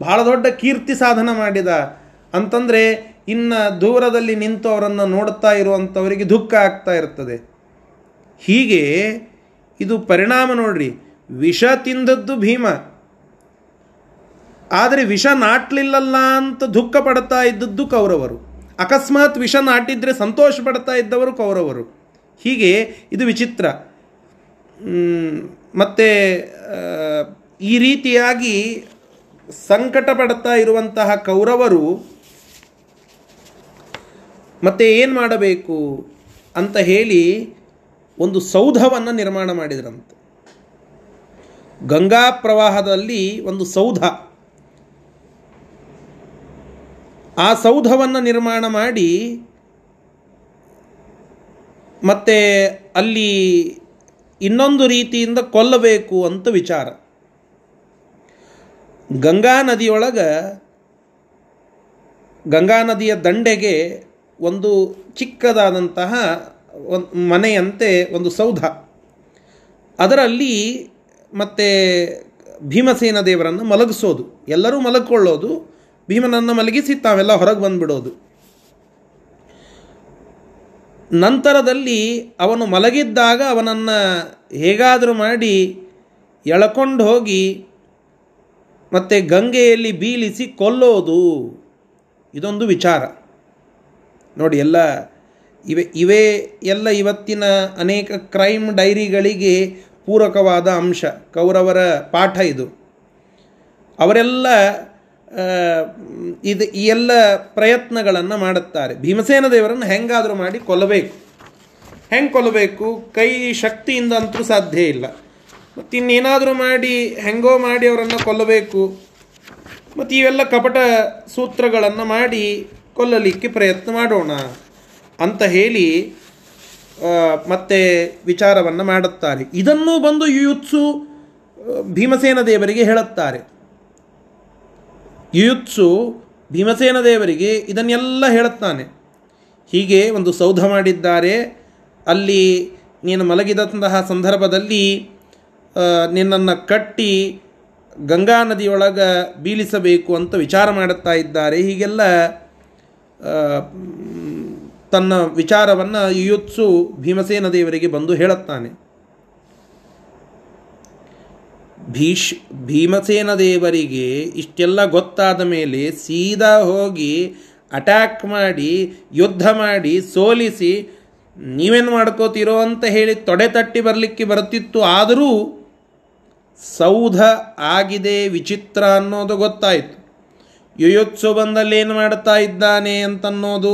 ಭಾಳ ದೊಡ್ಡ ಕೀರ್ತಿ ಸಾಧನ ಮಾಡಿದ ಅಂತಂದರೆ ಇನ್ನು ದೂರದಲ್ಲಿ ನಿಂತು ಅವರನ್ನು ನೋಡ್ತಾ ಇರುವಂಥವರಿಗೆ ದುಃಖ ಆಗ್ತಾ ಇರ್ತದೆ. ಹೀಗೆ ಇದು ಪರಿಣಾಮ ನೋಡ್ರಿ. ವಿಷ ತಿಂದದ್ದು ಭೀಮ. ಆದರೆ ವಿಷ ನಾಟ್ಲಿಲ್ಲಲ್ಲ ಅಂತ ದುಃಖ ಪಡ್ತಾ ಇದ್ದದ್ದು ಕೌರವರು. ಅಕಸ್ಮಾತ್ ವಿಷ ನಾಟಿದ್ರೆ ಸಂತೋಷ ಪಡ್ತಾ ಇದ್ದವರು ಕೌರವರು. ಹೀಗೆ ಇದು ವಿಚಿತ್ರ. ಮತ್ತು ಈ ರೀತಿಯಾಗಿ ಸಂಕಟ ಪಡ್ತಾ ಇರುವಂತಹ ಕೌರವರು ಮತ್ತೆ ಏನು ಮಾಡಬೇಕು ಅಂತ ಹೇಳಿ ಒಂದು ಸೌಧವನ್ನು ನಿರ್ಮಾಣ ಮಾಡಿದ್ರಂತೆ. ಗಂಗಾ ಪ್ರವಾಹದಲ್ಲಿ ಒಂದು ಸೌಧ. ಆ ಸೌಧವನ್ನು ನಿರ್ಮಾಣ ಮಾಡಿ ಮತ್ತೆ ಅಲ್ಲಿ ಇನ್ನೊಂದು ರೀತಿಯಿಂದ ಕೊಲ್ಲಬೇಕು ಅಂತ ವಿಚಾರ. ಗಂಗಾ ನದಿಯೊಳಗೆ ಗಂಗಾ ನದಿಯ ದಂಡೆಗೆ ಒಂದು ಚಿಕ್ಕದಾದಂತಹ ಮನೆಯಂತೆ ಒಂದು ಸೌಧ. ಅದರಲ್ಲಿ ಮತ್ತೆ ಭೀಮಸೇನ ದೇವರನ್ನು ಮಲಗಿಸೋದು. ಎಲ್ಲರೂ ಮಲಗಿಕೊಳ್ಳೋದು. ಭೀಮನನ್ನು ಮಲಗಿಸಿ ತಾವೆಲ್ಲ ಹೊರಗೆ ಬಂದುಬಿಡೋದು. ನಂತರದಲ್ಲಿ ಅವನು ಮಲಗಿದ್ದಾಗ ಅವನನ್ನು ಹೇಗಾದರೂ ಮಾಡಿ ಎಳಕೊಂಡು ಹೋಗಿ ಮತ್ತು ಗಂಗೆಯಲ್ಲಿ ಬೀಳಿಸಿ ಕೊಲ್ಲೋದು. ಇದೊಂದು ವಿಚಾರ. ನೋಡಿ, ಎಲ್ಲ ಇವೆ, ಇವೇ ಎಲ್ಲ ಇವತ್ತಿನ ಅನೇಕ ಕ್ರೈಮ್ ಡೈರಿಗಳಿಗೆ ಪೂರಕವಾದ ಅಂಶ, ಕೌರವರ ಪಾಠ ಇದು. ಅವರೆಲ್ಲ ಇದು, ಈ ಎಲ್ಲ ಪ್ರಯತ್ನಗಳನ್ನು ಮಾಡುತ್ತಾರೆ. ಭೀಮಸೇನ ದೇವರನ್ನು ಹೆಂಗಾದರೂ ಮಾಡಿ ಕೊಲ್ಲಬೇಕು. ಹೆಂಗೆ ಕೊಲ್ಲಬೇಕು? ಕೈ ಶಕ್ತಿಯಿಂದ ಅಂತೂ ಸಾಧ್ಯ ಇಲ್ಲ. ಮತ್ತು ಇನ್ನೇನಾದರೂ ಮಾಡಿ, ಹೆಂಗೋ ಮಾಡಿ ಅವರನ್ನು ಕೊಲ್ಲಬೇಕು. ಮತ್ತು ಇವೆಲ್ಲ ಕಪಟ ಸೂತ್ರಗಳನ್ನು ಮಾಡಿ ಕೊಲ್ಲಲಿಕ್ಕೆ ಪ್ರಯತ್ನ ಮಾಡೋಣ. ಅಂತ ಹೇಳಿ ಮತ್ತೆ ವಿಚಾರವನ್ನು ಮಾಡುತ್ತಾರೆ. ಇದನ್ನು ಬಂದು ಯುಯುತ್ಸು ಭೀಮಸೇನ ದೇವರಿಗೆ ಹೇಳುತ್ತಾರೆ. ಯುಯುತ್ಸು ಭೀಮಸೇನ ದೇವರಿಗೆ ಇದನ್ನೆಲ್ಲ ಹೇಳುತ್ತಾನೆ. ಹೀಗೆ ಒಂದು ಸೌಧ ಮಾಡಿದ್ದಾರೆ. ಅಲ್ಲಿ ನೀನು ಮಲಗಿದಂತಹ ಸಂದರ್ಭದಲ್ಲಿ ನಿನ್ನನ್ನು ಕಟ್ಟಿ ಗಂಗಾ ನದಿಯೊಳಗೆ ಬೀಳಿಸಬೇಕು ಅಂತ ವಿಚಾರ ಮಾಡುತ್ತಾ ಇದ್ದಾರೆ. ಹೀಗೆಲ್ಲ ತನ್ನ ವಿಚಾರವನ್ನು ಯುಯುತ್ಸು ಭೀಮಸೇನ ದೇವರಿಗೆ ಬಂದು ಹೇಳುತ್ತಾನೆ. ಭೀಷ್, ಭೀಮಸೇನ ದೇವರಿಗೆ ಇಷ್ಟೆಲ್ಲ ಗೊತ್ತಾದ ಮೇಲೆ ಸೀದಾ ಹೋಗಿ ಅಟ್ಯಾಕ್ ಮಾಡಿ, ಯುದ್ಧ ಮಾಡಿ, ಸೋಲಿಸಿ, ನೀವೇನು ಮಾಡ್ಕೋತೀರೋ ಅಂತ ಹೇಳಿ ತೊಡೆ ತಟ್ಟಿ ಬರಲಿಕ್ಕೆ ಬರುತ್ತಿತ್ತು. ಆದರೂ ಸೌಧ ಆಗಿದೆ, ವಿಚಿತ್ರ ಅನ್ನೋದು ಗೊತ್ತಾಯಿತು. ಯುಯುತ್ಸು ಬಂದಲ್ಲಿ ಏನು ಮಾಡ್ತಾ ಇದ್ದಾನೆ ಅಂತನ್ನೋದು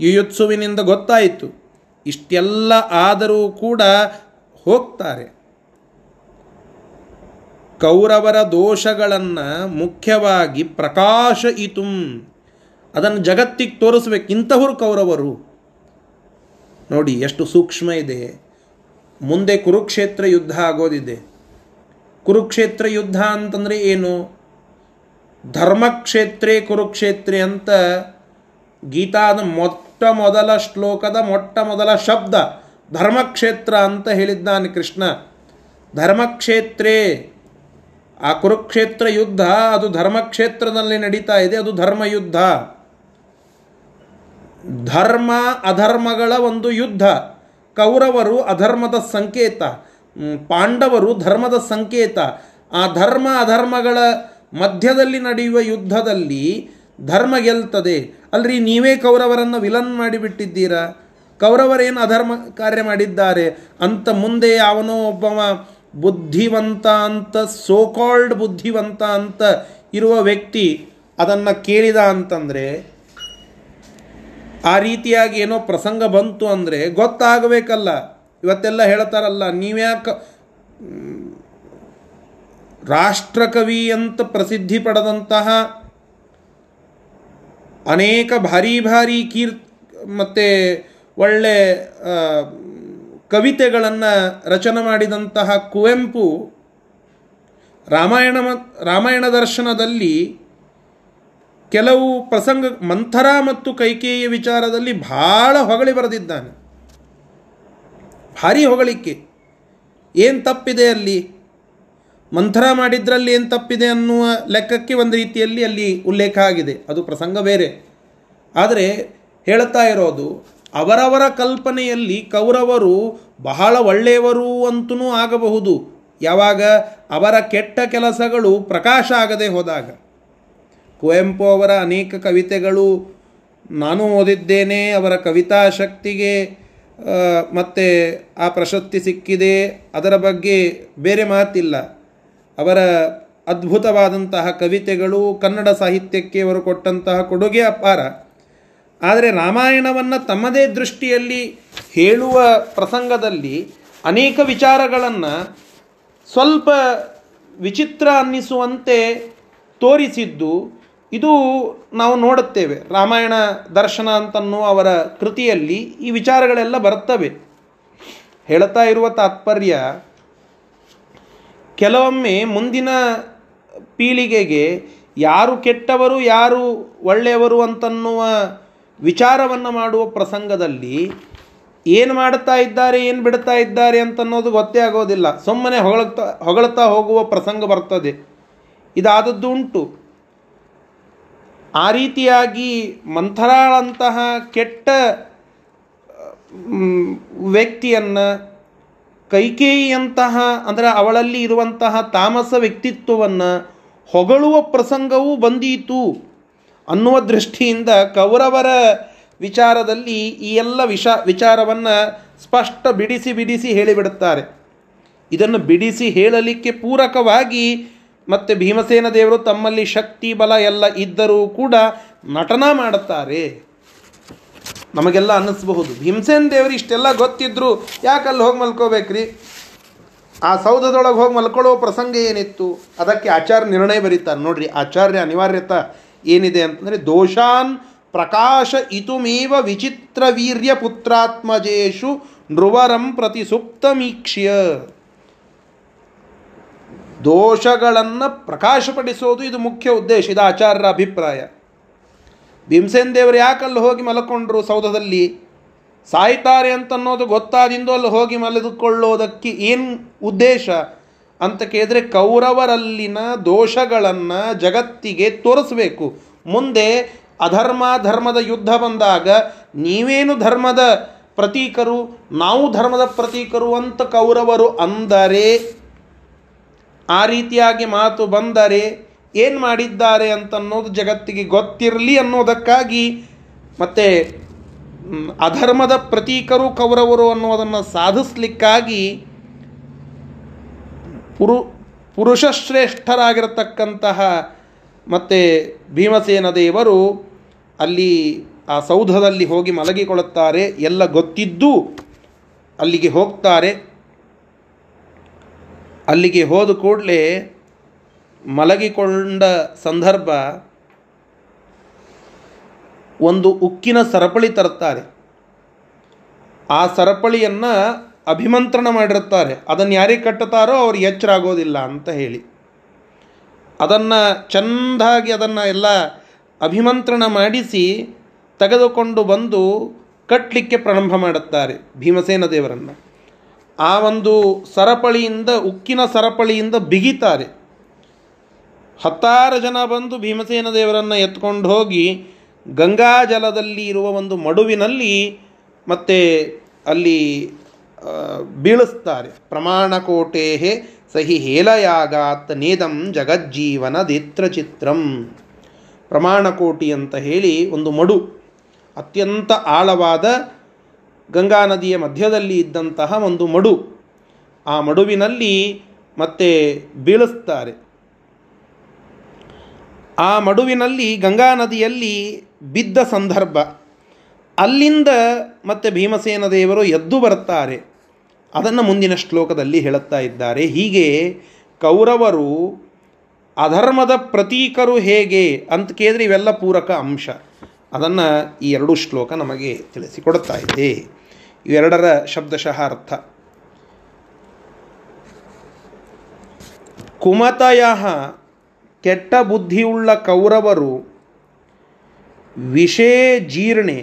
ಯುಯುತ್ಸುವಿನಿಂದ ಗೊತ್ತಾಯಿತು. ಇಷ್ಟೆಲ್ಲ ಆದರೂ ಕೂಡ ಹೋಗ್ತಾರೆ. ಕೌರವರ ದೋಷಗಳನ್ನು ಮುಖ್ಯವಾಗಿ ಪ್ರಕಾಶ ಇತುಂ ಅದನ್ನು ಜಗತ್ತಿಗೆ ತೋರಿಸ್ಬೇಕು. ಇಂಥವರು ಕೌರವರು. ನೋಡಿ, ಎಷ್ಟು ಸೂಕ್ಷ್ಮ ಇದೆ. ಮುಂದೆ ಕುರುಕ್ಷೇತ್ರ ಯುದ್ಧ ಆಗೋದಿದೆ. ಕುರುಕ್ಷೇತ್ರ ಯುದ್ಧ ಅಂತಂದರೆ ಏನು? ಧರ್ಮಕ್ಷೇತ್ರೇ ಕುರುಕ್ಷೇತ್ರೆ ಅಂತ ಗೀತಾದ ಮೊಟ್ಟ ಮೊದಲ ಶ್ಲೋಕದ ಮೊಟ್ಟ ಮೊದಲ ಶಬ್ದ ಧರ್ಮಕ್ಷೇತ್ರ ಅಂತ ಹೇಳಿದ್ದಾನೆ ಕೃಷ್ಣ. ಧರ್ಮಕ್ಷೇತ್ರೇ, ಆ ಕುರುಕ್ಷೇತ್ರ ಯುದ್ಧ, ಅದು ಧರ್ಮಕ್ಷೇತ್ರದಲ್ಲಿ ನಡೀತಾ ಇದೆ, ಅದು ಧರ್ಮಯುದ್ಧ. ಧರ್ಮ ಅಧರ್ಮಗಳ ಒಂದು ಯುದ್ಧ. ಕೌರವರು ಅಧರ್ಮದ ಸಂಕೇತ ಪಾಂಡವರು ಧರ್ಮದ ಸಂಕೇತ. ಆ ಧರ್ಮ ಅಧರ್ಮಗಳ ಮಧ್ಯದಲ್ಲಿ ನಡೆಯುವ ಯುದ್ಧದಲ್ಲಿ ಧರ್ಮ ಗೆಲ್ತದೆ. ಅಲ್ರಿ, ನೀವೇ ಕೌರವರನ್ನು ವಿಲನ್ ಮಾಡಿಬಿಟ್ಟಿದ್ದೀರಾ? ಕೌರವರೇನು ಅಧರ್ಮ ಕಾರ್ಯ ಮಾಡಿದ್ದಾರೆ? ಅಂತ ಮುಂದೆ ಅವನೋ ಒಬ್ಬವ ಬುದ್ಧಿವಂತ ಅಂತ ಸೋಕಾಲ್ಡ್ ಬುದ್ಧಿವಂತ ಅಂತ ಇರುವ ವ್ಯಕ್ತಿ ಅದನ್ನು ಕೇಳಿದ ಅಂತಂದರೆ, ಆ ರೀತಿಯಾಗಿ ಏನೋ ಪ್ರಸಂಗ ಬಂತು ಅಂದರೆ ಗೊತ್ತಾಗಬೇಕಲ್ಲ. ಇವತ್ತೆಲ್ಲ ಹೇಳ್ತಾರಲ್ಲ, ನೀವ್ಯಾಕೆ ರಾಷ್ಟ್ರಕವಿ ಅಂತ ಪ್ರಸಿದ್ಧಿ ಪಡೆದಂತಹ ಅನೇಕ ಭಾರಿ ಭಾರಿ ಕೀರ್ ಮತ್ತು ಒಳ್ಳೆ ಕವಿತೆಗಳನ್ನು ರಚನೆ ಮಾಡಿದಂತಹ ಕುವೆಂಪು ರಾಮಾಯಣ ರಾಮಾಯಣ ದರ್ಶನದಲ್ಲಿ ಕೆಲವು ಪ್ರಸಂಗ, ಮಂಥರ ಮತ್ತು ಕೈಕೇಯ ವಿಚಾರದಲ್ಲಿ ಭಾಳ ಹೊಗಳಿ ಬರೆದಿದ್ದಾನೆ. ಭಾರಿ ಹೊಗಳಿಕೆ. ಏನು ತಪ್ಪಿದೆ ಅಲ್ಲಿ? ಮಂಥರ ಮಾಡಿದ್ರಲ್ಲಿ ಏನು ತಪ್ಪಿದೆ ಅನ್ನುವ ಲೆಕ್ಕಕ್ಕೆ ಒಂದು ರೀತಿಯಲ್ಲಿ ಅಲ್ಲಿ ಉಲ್ಲೇಖ ಆಗಿದೆ. ಅದು ಪ್ರಸಂಗ ಬೇರೆ. ಆದರೆ ಹೇಳ್ತಾ ಇರೋದು, ಅವರವರ ಕಲ್ಪನೆಯಲ್ಲಿ ಕೌರವರು ಬಹಳ ಒಳ್ಳೆಯವರು ಅಂತೂ ಆಗಬಹುದು. ಯಾವಾಗ? ಅವರ ಕೆಟ್ಟ ಕೆಲಸಗಳು ಪ್ರಕಾಶ ಆಗದೆ ಹೋದಾಗ. ಕುವೆಂಪು ಅವರ ಅನೇಕ ಕವಿತೆಗಳು, ನಾನು ಓದಿದ್ದೇನೆ, ಅವರ ಕವಿತಾ ಶಕ್ತಿಗೆ ಮತ್ತು ಆ ಪ್ರಶಸ್ತಿ ಸಿಕ್ಕಿದೆ, ಅದರ ಬಗ್ಗೆ ಬೇರೆ ಮಾತಿಲ್ಲ. ಅವರ ಅದ್ಭುತವಾದಂತಹ ಕವಿತೆಗಳು ಕನ್ನಡ ಸಾಹಿತ್ಯಕ್ಕೆ ಅವರು ಕೊಟ್ಟಂತಹ ಕೊಡುಗೆ ಅಪಾರ. ಆದರೆ ರಾಮಾಯಣವನ್ನು ತಮ್ಮದೇ ದೃಷ್ಟಿಯಲ್ಲಿ ಹೇಳುವ ಪ್ರಸಂಗದಲ್ಲಿ ಅನೇಕ ವಿಚಾರಗಳನ್ನು ಸ್ವಲ್ಪ ವಿಚಿತ್ರ ಅನ್ನಿಸುವಂತೆ ತೋರಿಸಿದ್ದು ಇದು ನಾವು ನೋಡುತ್ತೇವೆ. ರಾಮಾಯಣ ದರ್ಶನ ಅಂತನ್ನೋ ಅವರ ಕೃತಿಯಲ್ಲಿ ಈ ವಿಚಾರಗಳೆಲ್ಲ ಬರುತ್ತವೆ. ಹೇಳ್ತಾ ಇರುವ ತಾತ್ಪರ್ಯ ಕೆಲವೊಮ್ಮೆ ಮುಂದಿನ ಪೀಳಿಗೆಗೆ ಯಾರು ಕೆಟ್ಟವರು, ಯಾರು ಒಳ್ಳೆಯವರು ಅಂತನ್ನುವ ವಿಚಾರವನ್ನು ಮಾಡುವ ಪ್ರಸಂಗದಲ್ಲಿ ಏನು ಮಾಡ್ತಾ ಇದ್ದಾರೆ, ಏನು ಬಿಡ್ತಾ ಇದ್ದಾರೆ ಅಂತನ್ನೋದು ಗೊತ್ತೇ ಆಗೋದಿಲ್ಲ. ಸುಮ್ಮನೆ ಹೊಗಳ್ತಾ ಹೊಗಳ್ತಾ ಹೋಗುವ ಪ್ರಸಂಗ ಬರ್ತದೆ. ಇದಾದದ್ದು ಉಂಟು. ಆ ರೀತಿಯಾಗಿ ಮಂಥರಾಳಂತಹ ಕೆಟ್ಟ ವ್ಯಕ್ತಿಯನ್ನು ಕೈಕೇಯಿಯಂತಹ, ಅಂದರೆ ಅವಳಲ್ಲಿ ಇರುವಂತಹ ತಾಮಸ ವ್ಯಕ್ತಿತ್ವವನ್ನು ಹೊಗಳುವ ಪ್ರಸಂಗವೂ ಬಂದೀತು ಅನ್ನುವ ದೃಷ್ಟಿಯಿಂದ ಕೌರವರ ವಿಚಾರದಲ್ಲಿ ಈ ಎಲ್ಲ ವಿಷ, ವಿಚಾರವನ್ನು ಸ್ಪಷ್ಟ ಬಿಡಿಸಿ ಬಿಡಿಸಿ ಹೇಳಿಬಿಡುತ್ತಾರೆ. ಇದನ್ನು ಬಿಡಿಸಿ ಹೇಳಲಿಕ್ಕೆ ಪೂರಕವಾಗಿ ಮತ್ತು ಭೀಮಸೇನ ದೇವರು ತಮ್ಮಲ್ಲಿ ಶಕ್ತಿ, ಬಲ ಎಲ್ಲ ಇದ್ದರೂ ಕೂಡ ನಟನ ಮಾಡುತ್ತಾರೆ. ನಮಗೆಲ್ಲ ಅನ್ನಿಸ್ಬಹುದು. ಭೀಮಸೇನ್ ದೇವರು ಇಷ್ಟೆಲ್ಲ ಗೊತ್ತಿದ್ರು ಅಲ್ಲಿ ಹೋಗಿ ಮಲ್ಕೋಬೇಕ್ರಿ? ಆ ಸೌಧದೊಳಗೆ ಹೋಗಿ ಮಲ್ಕೊಳ್ಳೋ ಪ್ರಸಂಗ ಏನಿತ್ತು? ಅದಕ್ಕೆ ಆಚಾರ್ಯ ನಿರ್ಣಯ ಬರೀತಾರೆ. ನೋಡ್ರಿ, ಆಚಾರ್ಯ ಅನಿವಾರ್ಯತ ಏನಿದೆ ಅಂತಂದರೆ, ದೋಷಾನ್ ಪ್ರಕಾಶ ಇತುಮೇವ ವಿಚಿತ್ರ ವೀರ್ಯ ಪುತ್ರಾತ್ಮಜೇಶು ನೃವರಂ ಪ್ರತಿ ಸುಪ್ತಮೀಕ್ಷ್ಯ. ದೋಷಗಳನ್ನು ಪ್ರಕಾಶಪಡಿಸೋದು ಇದು ಮುಖ್ಯ ಉದ್ದೇಶ. ಇದು ಆಚಾರ್ಯರ ಅಭಿಪ್ರಾಯ. ಭೀಮಸೇನ್ ದೇವರು ಯಾಕಲ್ಲಿ ಹೋಗಿ ಮಲಕೊಂಡ್ರು ಸೌಧದಲ್ಲಿ? ಸಾಯ್ತಾರೆ ಅಂತನ್ನೋದು ಗೊತ್ತಾದಿಂದು ಅಲ್ಲಿ ಹೋಗಿ ಮಲಿದುಕೊಳ್ಳೋದಕ್ಕೆ ಏನು ಉದ್ದೇಶ? ಅಂತ ಕೇಳಿದ್ರೆ ಕೌರವರಲ್ಲಿನ ದೋಷಗಳನ್ನು ಜಗತ್ತಿಗೆ ತೋರಿಸಬೇಕು. ಮುಂದೆ ಅಧರ್ಮ, ಧರ್ಮದ ಯುದ್ಧ ಬಂದಾಗ ನೀವೇನು ಧರ್ಮದ ಪ್ರತೀಕರು, ನಾವು ಧರ್ಮದ ಪ್ರತೀಕರು ಅಂತ ಕೌರವರು ಅಂದರೆ ಆ ರೀತಿಯಾಗಿ ಮಾತು ಬಂದರೆ ಏನು ಮಾಡಿದ್ದಾರೆ ಅಂತನ್ನೋದು ಜಗತ್ತಿಗೆ ಗೊತ್ತಿರಲಿ ಅನ್ನೋದಕ್ಕಾಗಿ ಮತ್ತು ಅಧರ್ಮದ ಪ್ರತೀಕರು ಕೌರವರು ಅನ್ನೋದನ್ನು ಸಾಧಿಸ್ಲಿಕ್ಕಾಗಿ ಪುರು, ಪುರುಷಶ್ರೇಷ್ಠರಾಗಿರತಕ್ಕಂತಹ ಮತ್ತು ಭೀಮಸೇನ ದೇವರು ಅಲ್ಲಿ ಆ ಸೌಧದಲ್ಲಿ ಹೋಗಿ ಮಲಗಿಕೊಳ್ಳುತ್ತಾರೆ. ಎಲ್ಲ ಗೊತ್ತಿದ್ದು ಅಲ್ಲಿಗೆ ಹೋಗ್ತಾರೆ. ಅಲ್ಲಿಗೆ ಹೋದ ಕೂಡಲೇ ಮಲಗಿಕೊಂಡ ಸಂದರ್ಭ ಒಂದು ಉಕ್ಕಿನ ಸರಪಳಿ ತರುತ್ತಾರೆ. ಆ ಸರಪಳಿಯನ್ನು ಅಭಿಮಂತ್ರಣ ಮಾಡಿರುತ್ತಾರೆ. ಅದನ್ನು ಯಾರಿಗೆ ಕಟ್ಟುತ್ತಾರೋ ಅವ್ರು ಎಚ್ಚರಾಗೋದಿಲ್ಲ ಅಂತ ಹೇಳಿ. ಅದನ್ನು ಚೆಂದಾಗಿ ಅದನ್ನು ಎಲ್ಲ ಅಭಿಮಂತ್ರಣ ಮಾಡಿಸಿ ತೆಗೆದುಕೊಂಡು ಬಂದು ಕಟ್ಟಲಿಕ್ಕೆ ಪ್ರಾರಂಭ ಮಾಡುತ್ತಾರೆ ಭೀಮಸೇನ ದೇವರನ್ನು. ಆ ಒಂದು ಸರಪಳಿಯಿಂದ ಉಕ್ಕಿನ ಸರಪಳಿಯಿಂದ ಬಿಗಿತಾರೆ. ಹತ್ತಾರು ಜನ ಬಂದು ಭೀಮಸೇನ ದೇವರನ್ನು ಎತ್ಕೊಂಡು ಹೋಗಿ ಗಂಗಾ ಜಲದಲ್ಲಿ ಇರುವ ಒಂದು ಮಡುವಿನಲ್ಲಿ ಮತ್ತೆ ಅಲ್ಲಿ ಬೀಳಿಸ್ತಾರೆ. ಪ್ರಮಾಣಕೋಟೆ ಸಹಿ ಹೇಲಯಾಗಾತ್ ನೇದಂ ಜಗಜ್ಜೀವನ ಚಿತ್ರಂ ಪ್ರಮಾಣಕೋಟಿ ಅಂತ ಹೇಳಿ ಒಂದು ಮಡು, ಅತ್ಯಂತ ಆಳವಾದ ಗಂಗಾ ನದಿಯ ಮಧ್ಯದಲ್ಲಿ ಇದ್ದಂತಹ ಒಂದು ಮಡು. ಆ ಮಡುವಿನಲ್ಲಿ ಮತ್ತೆ ಬೀಳಿಸ್ತಾರೆ. ಆ ಮಡುವಿನಲ್ಲಿ ಗಂಗಾ ನದಿಯಲ್ಲಿ ಬಿದ್ದ ಸಂದರ್ಭ. ಅಲ್ಲಿಂದ ಮತ್ತೆ ಭೀಮಸೇನ ದೇವರು ಎದ್ದು ಬರುತ್ತಾರೆ. ಅದನ್ನು ಮುಂದಿನ ಶ್ಲೋಕದಲ್ಲಿ ಹೇಳುತ್ತಾ ಇದ್ದಾರೆ. ಹೀಗೆ ಕೌರವರು ಅಧರ್ಮದ ಪ್ರತೀಕರು ಹೇಗೆ ಅಂತ ಕೇಳಿದ್ರೆ ಇವೆಲ್ಲ ಪೂರಕ ಅಂಶ. ಅದನ್ನು ಈ ಎರಡು ಶ್ಲೋಕ ನಮಗೆ ತಿಳಿಸಿಕೊಡುತ್ತಾ ಇದೆ. ಇವೆರಡರ ಶಬ್ದಶಃ ಅರ್ಥ. ಕುಮತಯ ಕೆಟ್ಟ ಬುದ್ಧಿಯುಳ್ಳ ಕೌರವರು ವಿಷೇ ಜೀರ್ಣೆ.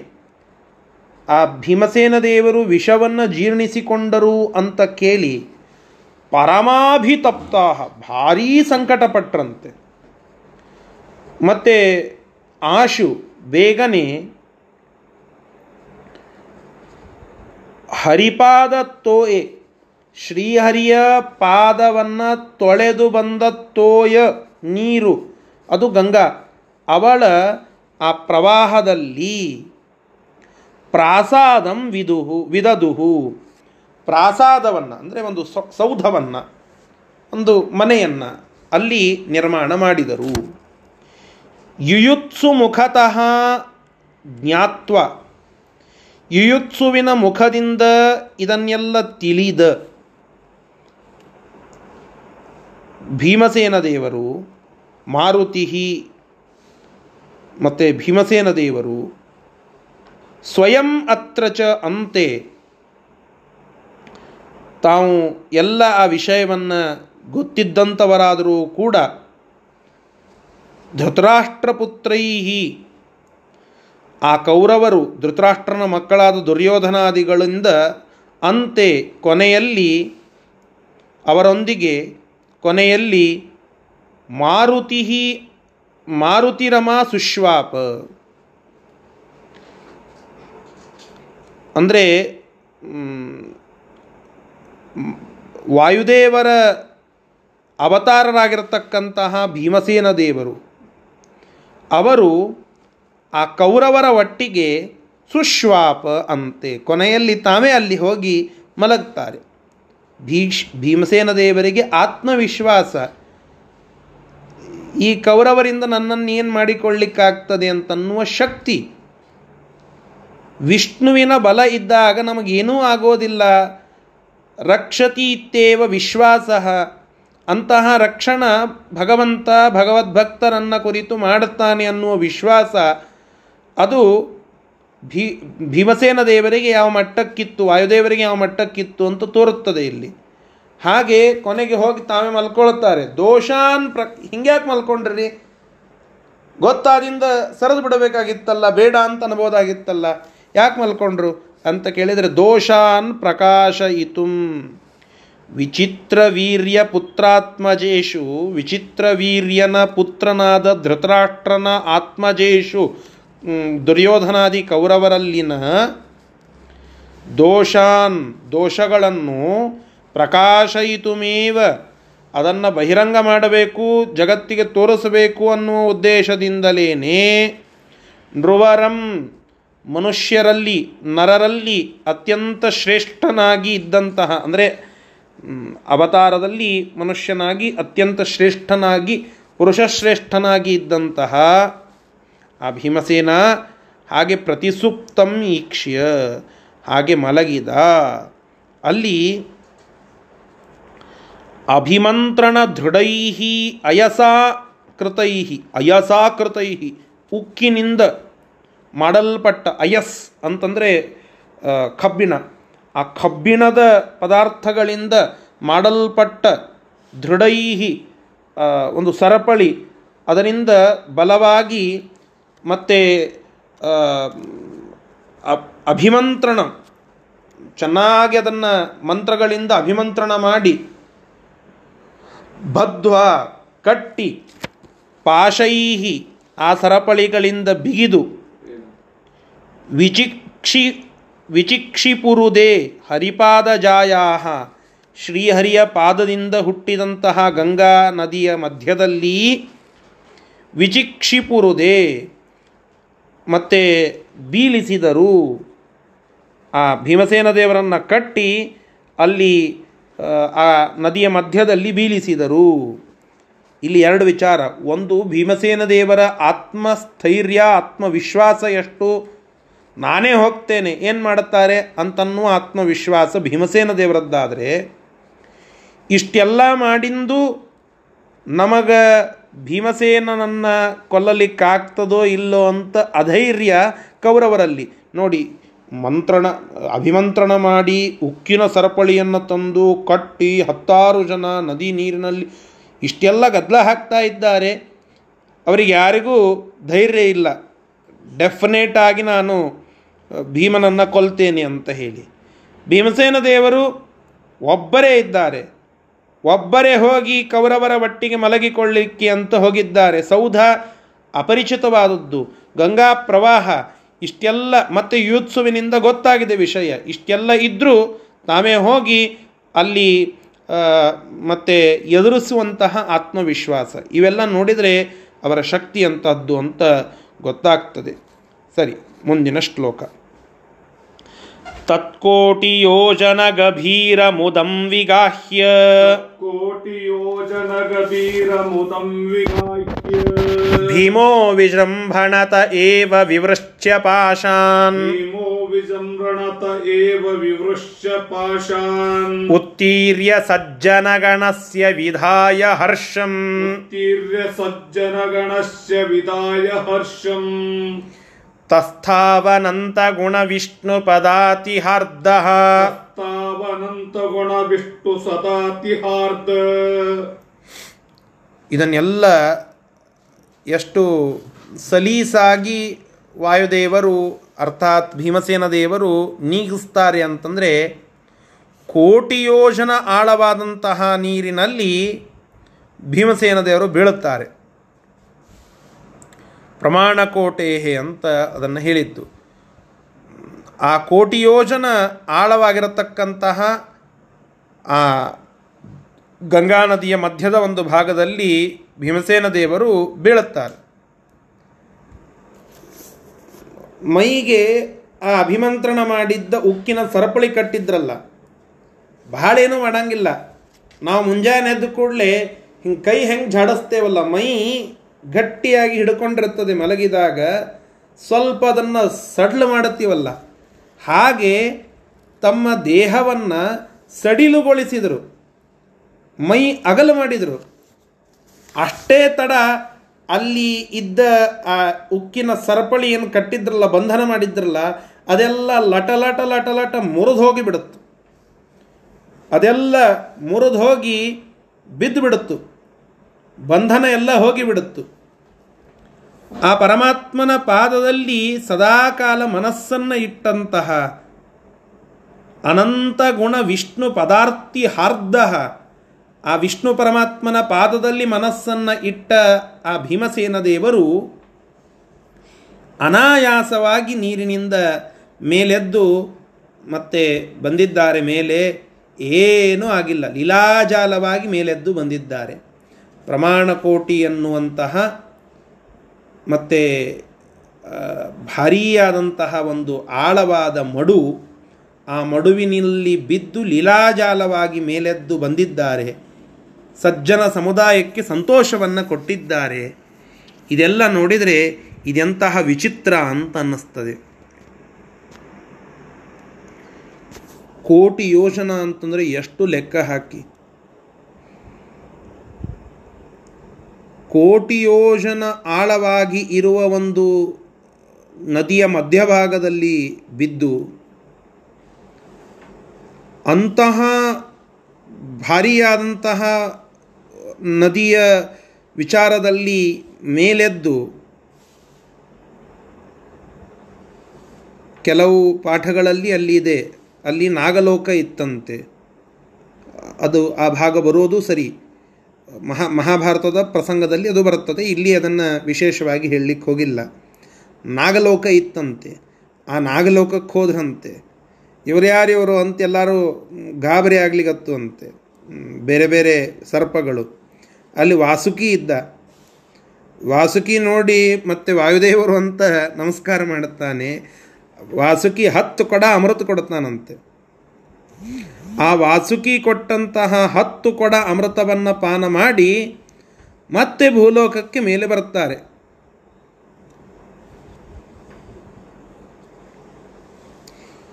ಆ ಭೀಮಸೇನ ದೇವರು ವಿಷವನ್ನು ಜೀರ್ಣಿಸಿಕೊಂಡರು ಅಂತ ಕೇಳಿ ಪರಮಾಭಿತಪ್ತ ಭಾರೀ ಸಂಕಟಪಟ್ರಂತೆ ಮತ್ತು ಆಶು, ಬೇಗನೆ ಹರಿಪಾದ ತೋಯೆ, ಶ್ರೀಹರಿಯ ಪಾದವನ್ನು ತೊಳೆದು ಬಂದ ತೋಯ. ನೀರು. ಅದು ಗಂಗಾ. ಅವಳ ಆ ಪ್ರವಾಹದಲ್ಲಿ ಪ್ರಾಸಾದಂ ವಿದುಹು, ವಿದದುಹು. ಪ್ರಾಸಾದವನ್ನು, ಅಂದರೆ ಒಂದು ಸೌಧವನ್ನು, ಒಂದು ಮನೆಯನ್ನು ಅಲ್ಲಿ ನಿರ್ಮಾಣ ಮಾಡಿದರು. ಯುಯುತ್ಸು ಮುಖತಃ ಜ್ಞಾತ್ವ. ಯುಯುತ್ಸುವಿನ ಮುಖದಿಂದ ಇದನ್ನೆಲ್ಲ ತಿಳಿದ ಭೀಮಸೇನ ದೇವರು ಮಾರುತಿ ಮತ್ತು ಭೀಮಸೇನ ದೇವರು ಸ್ವಯಂ ಅತ್ರ ಚ ಅಂತೆ ತಾವು ಎಲ್ಲ ಆ ವಿಷಯವನ್ನು ಗೊತ್ತಿದ್ದಂಥವರಾದರೂ ಕೂಡ ಧೃತರಾಷ್ಟ್ರಪುತ್ರೈ ಆ ಕೌರವರು ಧೃತರಾಷ್ಟ್ರನ ಮಕ್ಕಳಾದ ದುರ್ಯೋಧನಾದಿಗಳಿಂದ ಅಂತೆ ಕೊನೆಯಲ್ಲಿ ಅವರೊಂದಿಗೆ ಕೊನೆಯಲ್ಲಿ ಮಾರುತಿ ಮಾರುತಿರಮ ಸುಶ್ವಾಪ. ಅಂದರೆ ವಾಯುದೇವರ ಅವತಾರರಾಗಿರತಕ್ಕಂತಹ ಭೀಮಸೇನ ದೇವರು, ಅವರು ಆ ಕೌರವರ ಒಟ್ಟಿಗೆ ಸುಶ್ವಾಪ ಅಂತೆ, ಕೊನೆಯಲ್ಲಿ ತಾವೇ ಅಲ್ಲಿ ಹೋಗಿ ಮಲಗ್ತಾರೆ. ಭೀಷ್ ಭೀಮಸೇನ ದೇವರಿಗೆ ಆತ್ಮವಿಶ್ವಾಸ. ಈ ಕೌರವರಿಂದ ನನ್ನನ್ನು ಏನು ಮಾಡಿಕೊಳ್ಳಿಕ್ಕಾಗ್ತದೆ ಅಂತನ್ನುವ ಶಕ್ತಿ. ವಿಷ್ಣುವಿನ ಬಲ ಇದ್ದಾಗ ನಮಗೇನೂ ಆಗೋದಿಲ್ಲ. ರಕ್ಷತಿ ಇತ್ತೇವ ವಿಶ್ವಾಸ. ಅಂತಹ ರಕ್ಷಣ ಭಗವಂತ ಭಗವದ್ಭಕ್ತರನ್ನು ಕುರಿತು ಮಾಡುತ್ತಾನೆ ಅನ್ನುವ ವಿಶ್ವಾಸ. ಅದು ಭೀ ಭೀಮಸೇನ ದೇವರಿಗೆ ಯಾವ ಮಟ್ಟಕ್ಕಿತ್ತು, ವಾಯುದೇವರಿಗೆ ಯಾವ ಮಟ್ಟಕ್ಕಿತ್ತು ಅಂತ ತೋರುತ್ತದೆ ಇಲ್ಲಿ. ಹಾಗೆ ಕೊನೆಗೆ ಹೋಗಿ ತಾವೇ ಮಲ್ಕೊಳ್ತಾರೆ. ದೋಷಾನ್ ಪ್ರ ಹಿಂಗ್ಯಾಕೆ ಮಲ್ಕೊಂಡ್ರಿ? ಗೊತ್ತಾದಿಂದ ಸರಿದು ಬಿಡಬೇಕಾಗಿತ್ತಲ್ಲ, ಬೇಡ ಅಂತ ಅನ್ಬೋದಾಗಿತ್ತಲ್ಲ, ಯಾಕೆ ಮಲ್ಕೊಂಡ್ರು? ಅಂತ ಕೇಳಿದರೆ, ದೋಷಾನ್ ಪ್ರಕಾಶ ಇತುಂ. ವಿಚಿತ್ರ ವೀರ್ಯ ಪುತ್ರಾತ್ಮಜೇಶು ವಿಚಿತ್ರ ವೀರ್ಯನ ಪುತ್ರನಾದ ಧೃತರಾಷ್ಟ್ರನ ಆತ್ಮಜೇಶು ದುರ್ಯೋಧನಾದಿ ಕೌರವರಲ್ಲಿನ ದೋಷಾನ್, ದೋಷಗಳನ್ನು ಪ್ರಕಾಶಯಿತುಮೇವ. ಅದನ್ನು ಬಹಿರಂಗ ಮಾಡಬೇಕು, ಜಗತ್ತಿಗೆ ತೋರಿಸಬೇಕು ಅನ್ನುವ ಉದ್ದೇಶದಿಂದಲೇ ನೃವರಂ ಮನುಷ್ಯರಲ್ಲಿ, ನರರಲ್ಲಿ ಅತ್ಯಂತ ಶ್ರೇಷ್ಠನಾಗಿ ಇದ್ದಂತಹ, ಅಂದರೆ ಅವತಾರದಲ್ಲಿ ಮನುಷ್ಯನಾಗಿ ಅತ್ಯಂತ ಶ್ರೇಷ್ಠನಾಗಿ, ಪುರುಷಶ್ರೇಷ್ಠನಾಗಿ ಇದ್ದಂತಹ ಆ ಭೀಮಸೇನ ಹಾಗೆ ಪ್ರತಿಸುಪ್ತಂ ಈಕ್ಷ್ಯ, ಹಾಗೆ ಮಲಗಿದ. ಅಲ್ಲಿ ಅಭಿಮಂತ್ರಣ ದೃಢೈ ಅಯಸಾ ಕೃತೈ ಅಯಸಾ ಕೃತೈ ಉಕ್ಕಿನಿಂದ ಮಾಡಲ್ಪಟ್ಟ ಅಯಸ್ ಅಂತಂದರೆ ಕಬ್ಬಿಣ. ಆ ಕಬ್ಬಿಣದ ಪದಾರ್ಥಗಳಿಂದ ಮಾಡಲ್ಪಟ್ಟ ದೃಢೈಹಿ ಒಂದು ಸರಪಳಿ, ಅದರಿಂದ ಬಲವಾಗಿ ಮತ್ತು ಅಭಿಮಂತ್ರಣ, ಚೆನ್ನಾಗಿ ಅದನ್ನು ಮಂತ್ರಗಳಿಂದ ಅಭಿಮಂತ್ರಣ ಮಾಡಿ ಬದ್ವ ಕಟ್ಟಿ, ಪಾಶೈಹಿ, ಆ ಸರಪಳಿಗಳಿಂದ ಬಿಗಿದು, ವಿಚಿಕ್ಷಿ, ವಿಚಿಕ್ಷಿಪುರುದೇ ಹರಿಪಾದ ಜಾಯಾಹ ಶ್ರೀಹರಿಯ ಪಾದದಿಂದ ಹುಟ್ಟಿದಂತಹ ಗಂಗಾ ನದಿಯ ಮಧ್ಯದಲ್ಲಿ ವಿಚಿಕ್ಷಿಪುರುದೇ, ಮತ್ತೆ ಬೀಳಿಸಿದರು ಆ ಭೀಮಸೇನ ದೇವರನ್ನು ಕಟ್ಟಿ ಅಲ್ಲಿ ಆ ನದಿಯ ಮಧ್ಯದಲ್ಲಿ ಬೀಳಿಸಿದರು. ಇಲ್ಲಿ ಎರಡು ವಿಚಾರ. ಒಂದು, ಭೀಮಸೇನ ದೇವರ ಆತ್ಮಸ್ಥೈರ್ಯ, ಆತ್ಮವಿಶ್ವಾಸ ಎಷ್ಟು? ನಾನೇ ಹೋಗ್ತೇನೆ, ಏನು ಮಾಡುತ್ತಾರೆ ಅಂತನ್ನು ಆತ್ಮವಿಶ್ವಾಸ ಭೀಮಸೇನ ದೇವರದ್ದಾದರೆ, ಇಷ್ಟೆಲ್ಲ ಮಾಡಿಂದು ನಮಗ ಭೀಮಸೇನನನ್ನು ಕೊಲ್ಲಲಿಕ್ಕಾಗ್ತದೋ ಇಲ್ಲೋ ಅಂತ ಅಧೈರ್ಯ ಕೌರವರಲ್ಲಿ. ನೋಡಿ ಮಂತ್ರಣ, ಅಭಿಮಂತ್ರಣ ಮಾಡಿ ಉಕ್ಕಿನ ಸರಪಳಿಯನ್ನು ತಂದು ಕಟ್ಟಿ ಹತ್ತಾರು ಜನ ನದಿ ನೀರಿನಲ್ಲಿ ಇಷ್ಟೆಲ್ಲ ಗದ್ದಲ ಹಾಕ್ತಾ ಇದ್ದಾರೆ. ಅವರಿಗೆ ಯಾರಿಗೂ ಧೈರ್ಯ ಇಲ್ಲ. ಡೆಫಿನೇಟ್ ಆಗಿ ನಾನು ಭೀಮನನ್ನು ಕೊಲ್ತೇನೆ ಅಂತ ಹೇಳಿ. ಭೀಮಸೇನ ದೇವರು ಒಬ್ಬರೇ ಇದ್ದಾರೆ. ಒಬ್ಬರೇ ಹೋಗಿ ಕೌರವರ ಒಟ್ಟಿಗೆ ಮಲಗಿಕೊಳ್ಳಿಕ್ಕೆ ಅಂತ ಹೋಗಿದ್ದಾರೆ. ಸೌಧ ಅಪರಿಚಿತವಾದದ್ದು. ಗಂಗಾ ಪ್ರವಾಹ ಇಷ್ಟೆಲ್ಲ ಮತ್ತೆ ಯೂತ್ಸುವಿನಿಂದ ಗೊತ್ತಾಗಿದೆ ವಿಷಯ. ಇಷ್ಟೆಲ್ಲ ಇದ್ದರೂ ತಾವೇ ಹೋಗಿ ಅಲ್ಲಿ ಮತ್ತೆ ಎದುರಿಸುವಂತಹ ಆತ್ಮವಿಶ್ವಾಸ. ಇವೆಲ್ಲ ನೋಡಿದರೆ ಅವರ ಶಕ್ತಿ ಅಂತಹದ್ದು ಅಂತ ಗೊತ್ತಾಗ್ತದೆ. ಸರಿ, ಮುಂದಿನ ಶ್ಲೋಕ. तत्कोटियोजनगभीरमुदं विगाह्य कोटियोजनगभीरमुदं विगाह्य भीमो विजृम्भणत एव विवृश्य पाशान् भीमो एव विवृश्य पाशान् उत्तीर्य सज्जनगणस्य विधाय हर्षं उत्तीर्य विधाय हर्षम् ತಸ್ಥಾವನಂತ ಗುಣ ವಿಷ್ಣು ಪದಾತಿ ಪದಾತಿಹಾರ್ಧ ತಸ್ಥಾವನಂತ ಗುಣ ವಿಷ್ಣು ಸದಾತಿ ಹಾರ್ದ ಇದನ್ನೆಲ್ಲ ಎಷ್ಟು ಸಲೀಸಾಗಿ ವಾಯುದೇವರು ಅರ್ಥಾತ್ ಭೀಮಸೇನ ದೇವರು ನೀಗಿಸ್ತಾರೆ ಅಂತಂದರೆ ಕೋಟಿ ಯೋಜನ ಆಳವಾದಂತಹ ನೀರಿನಲ್ಲಿ ಭೀಮಸೇನ ದೇವರು ಬೀಳುತ್ತಾರೆ. ಪ್ರಮಾಣಕೋಟೇಹೆ ಅಂತ ಅದನ್ನು ಹೇಳಿದ್ದು ಆ ಕೋಟಿ ಯೋಜನ ಆಳವಾಗಿರತಕ್ಕಂತಹ ಆ ಗಂಗಾ ನದಿಯ ಮಧ್ಯದ ಒಂದು ಭಾಗದಲ್ಲಿ ಭೀಮಸೇನ ದೇವರು ಬೀಳುತ್ತಾರೆ. ಮೈಗೆ ಆ ಅಭಿಮಂತ್ರಣ ಮಾಡಿದ್ದ ಉಕ್ಕಿನ ಸರಪಳಿ ಕಟ್ಟಿದ್ರಲ್ಲ ಬಹಳೇನೂ ಮಾಡಂಗಿಲ್ಲ. ನಾವು ಮುಂಜಾನೆ ಎದ್ದು ಕೂಡಲೇ ಹಿಂಗೆ ಕೈ ಹೆಂಗೆ ಝಾಡಿಸ್ತೇವಲ್ಲ ಮೈ ಗಟ್ಟಿಯಾಗಿ ಹಿಡ್ಕೊಂಡಿರ್ತದೆ ಮಲಗಿದಾಗ ಸ್ವಲ್ಪ ಅದನ್ನು ಸಡ್ಲು ಮಾಡುತ್ತೀವಲ್ಲ. ಹಾಗೆ ತಮ್ಮ ದೇಹವನ್ನು ಸಡಿಲುಗೊಳಿಸಿದರು, ಮೈ ಅಗಲು ಮಾಡಿದರು. ಅಷ್ಟೇ ತಡ ಅಲ್ಲಿ ಇದ್ದ ಆ ಉಕ್ಕಿನ ಸರಪಳಿ ಏನು ಕಟ್ಟಿದ್ರಲ್ಲ, ಬಂಧನ ಮಾಡಿದ್ರಲ್ಲ, ಅದೆಲ್ಲ ಲಟ ಲಟ ಲಟ ಲಟ ಮುರಿದು ಹೋಗಿ ಬಿಡುತ್ತು ಅದೆಲ್ಲ ಮುರಿದು ಹೋಗಿ ಬಿದ್ದು ಬಿಡುತ್ತು ಬಂಧನ ಎಲ್ಲ ಹೋಗಿಬಿಡುತ್ತು. ಆ ಪರಮಾತ್ಮನ ಪಾದದಲ್ಲಿ ಸದಾಕಾಲ ಮನಸ್ಸನ್ನು ಇಟ್ಟಂತಹ ಅನಂತ ಗುಣ ವಿಷ್ಣು ಪದಾರ್ಥಿ ಹಾರ್ದ ಆ ವಿಷ್ಣು ಪರಮಾತ್ಮನ ಪಾದದಲ್ಲಿ ಮನಸ್ಸನ್ನು ಇಟ್ಟ ಆ ಭೀಮಸೇನ ದೇವರು ಅನಾಯಾಸವಾಗಿ ನೀರಿನಿಂದ ಮೇಲೆದ್ದು ಮತ್ತೆ ಬಂದಿದ್ದಾರೆ ಮೇಲೆ ಏನೂ ಆಗಿಲ್ಲ. ಲೀಲಾಜಾಲವಾಗಿ ಮೇಲೆದ್ದು ಬಂದಿದ್ದಾರೆ. ಪ್ರಮಾಣಕೋಟಿ ಎನ್ನುವಂತಹ ಮತ್ತು ಭಾರೀಯಾದಂತಹ ಒಂದು ಆಳವಾದ ಮಡು ಆ ಮಡುವಿನಲ್ಲಿ ಬಿದ್ದು ಲೀಲಾಜಾಲವಾಗಿ ಮೇಲೆದ್ದು ಬಂದಿದ್ದಾರೆ. ಸಜ್ಜನ ಸಮುದಾಯಕ್ಕೆ ಸಂತೋಷವನ್ನು ಕೊಟ್ಟಿದ್ದಾರೆ. ಇದೆಲ್ಲ ನೋಡಿದರೆ ಇದೆಂತಹ ವಿಚಿತ್ರ ಅಂತ ಅನ್ನಿಸ್ತದೆ. ಕೋಟಿ ಯೋಜನಾ ಅಂತಂದರೆ ಎಷ್ಟು ಲೆಕ್ಕ ಹಾಕಿ. ಕೋಟಿ ಯೋಜನ ಆಳವಾಗಿ ಇರುವ ಒಂದು ನದಿಯ ಮಧ್ಯಭಾಗದಲ್ಲಿ ಬಿದ್ದು ಅಂತಹ ಭಾರಿಯಾದಂತಹ ನದಿಯ ವಿಚಾರದಲ್ಲಿ ಮೇಲೆದ್ದು ಕೆಲವು ಪಾಠಗಳಲ್ಲಿ ಅಲ್ಲಿ ಇದೆ. ಅಲ್ಲಿ ನಾಗಲೋಕ ಇತ್ತಂತೆ. ಅದು ಆ ಭಾಗ ಬರೋದು ಸರಿ. ಮಹಾ ಮಹಾಭಾರತದ ಪ್ರಸಂಗದಲ್ಲಿ ಅದು ಬರುತ್ತದೆ. ಇಲ್ಲಿ ಅದನ್ನು ವಿಶೇಷವಾಗಿ ಹೇಳಲಿಕ್ಕೆ ಹೋಗಿಲ್ಲ. ನಾಗಲೋಕ ಇತ್ತಂತೆ. ಆ ನಾಗಲೋಕಕ್ಕೆ ಹೋದ್ರಂತೆ. ಇವರು ಯಾರಿವರು ಅಂತ ಎಲ್ಲರೂ ಗಾಬರಿ ಆಗ್ಲಿಗತ್ತು ಅಂತೆ ಬೇರೆ ಬೇರೆ ಸರ್ಪಗಳು. ಅಲ್ಲಿ ವಾಸುಕಿ ಇದ್ದ. ವಾಸುಕಿ ನೋಡಿ ಮತ್ತೆ ವಾಯುದೇವರು ಅಂತ ನಮಸ್ಕಾರ ಮಾಡುತ್ತಾನೆ. ವಾಸುಕಿ ಹತ್ತು ಕೊಡ ಅಮೃತ ಕೊಡುತ್ತಾನಂತೆ. ಆ ವಾಸುಕಿ ಕೊಟ್ಟಂತಹ ಹತ್ತು ಕೊಡ ಅಮೃತವನ್ನು ಪಾನ ಮಾಡಿ ಮತ್ತೆ ಭೂಲೋಕಕ್ಕೆ ಮೇಲೆ ಬರುತ್ತಾರೆ.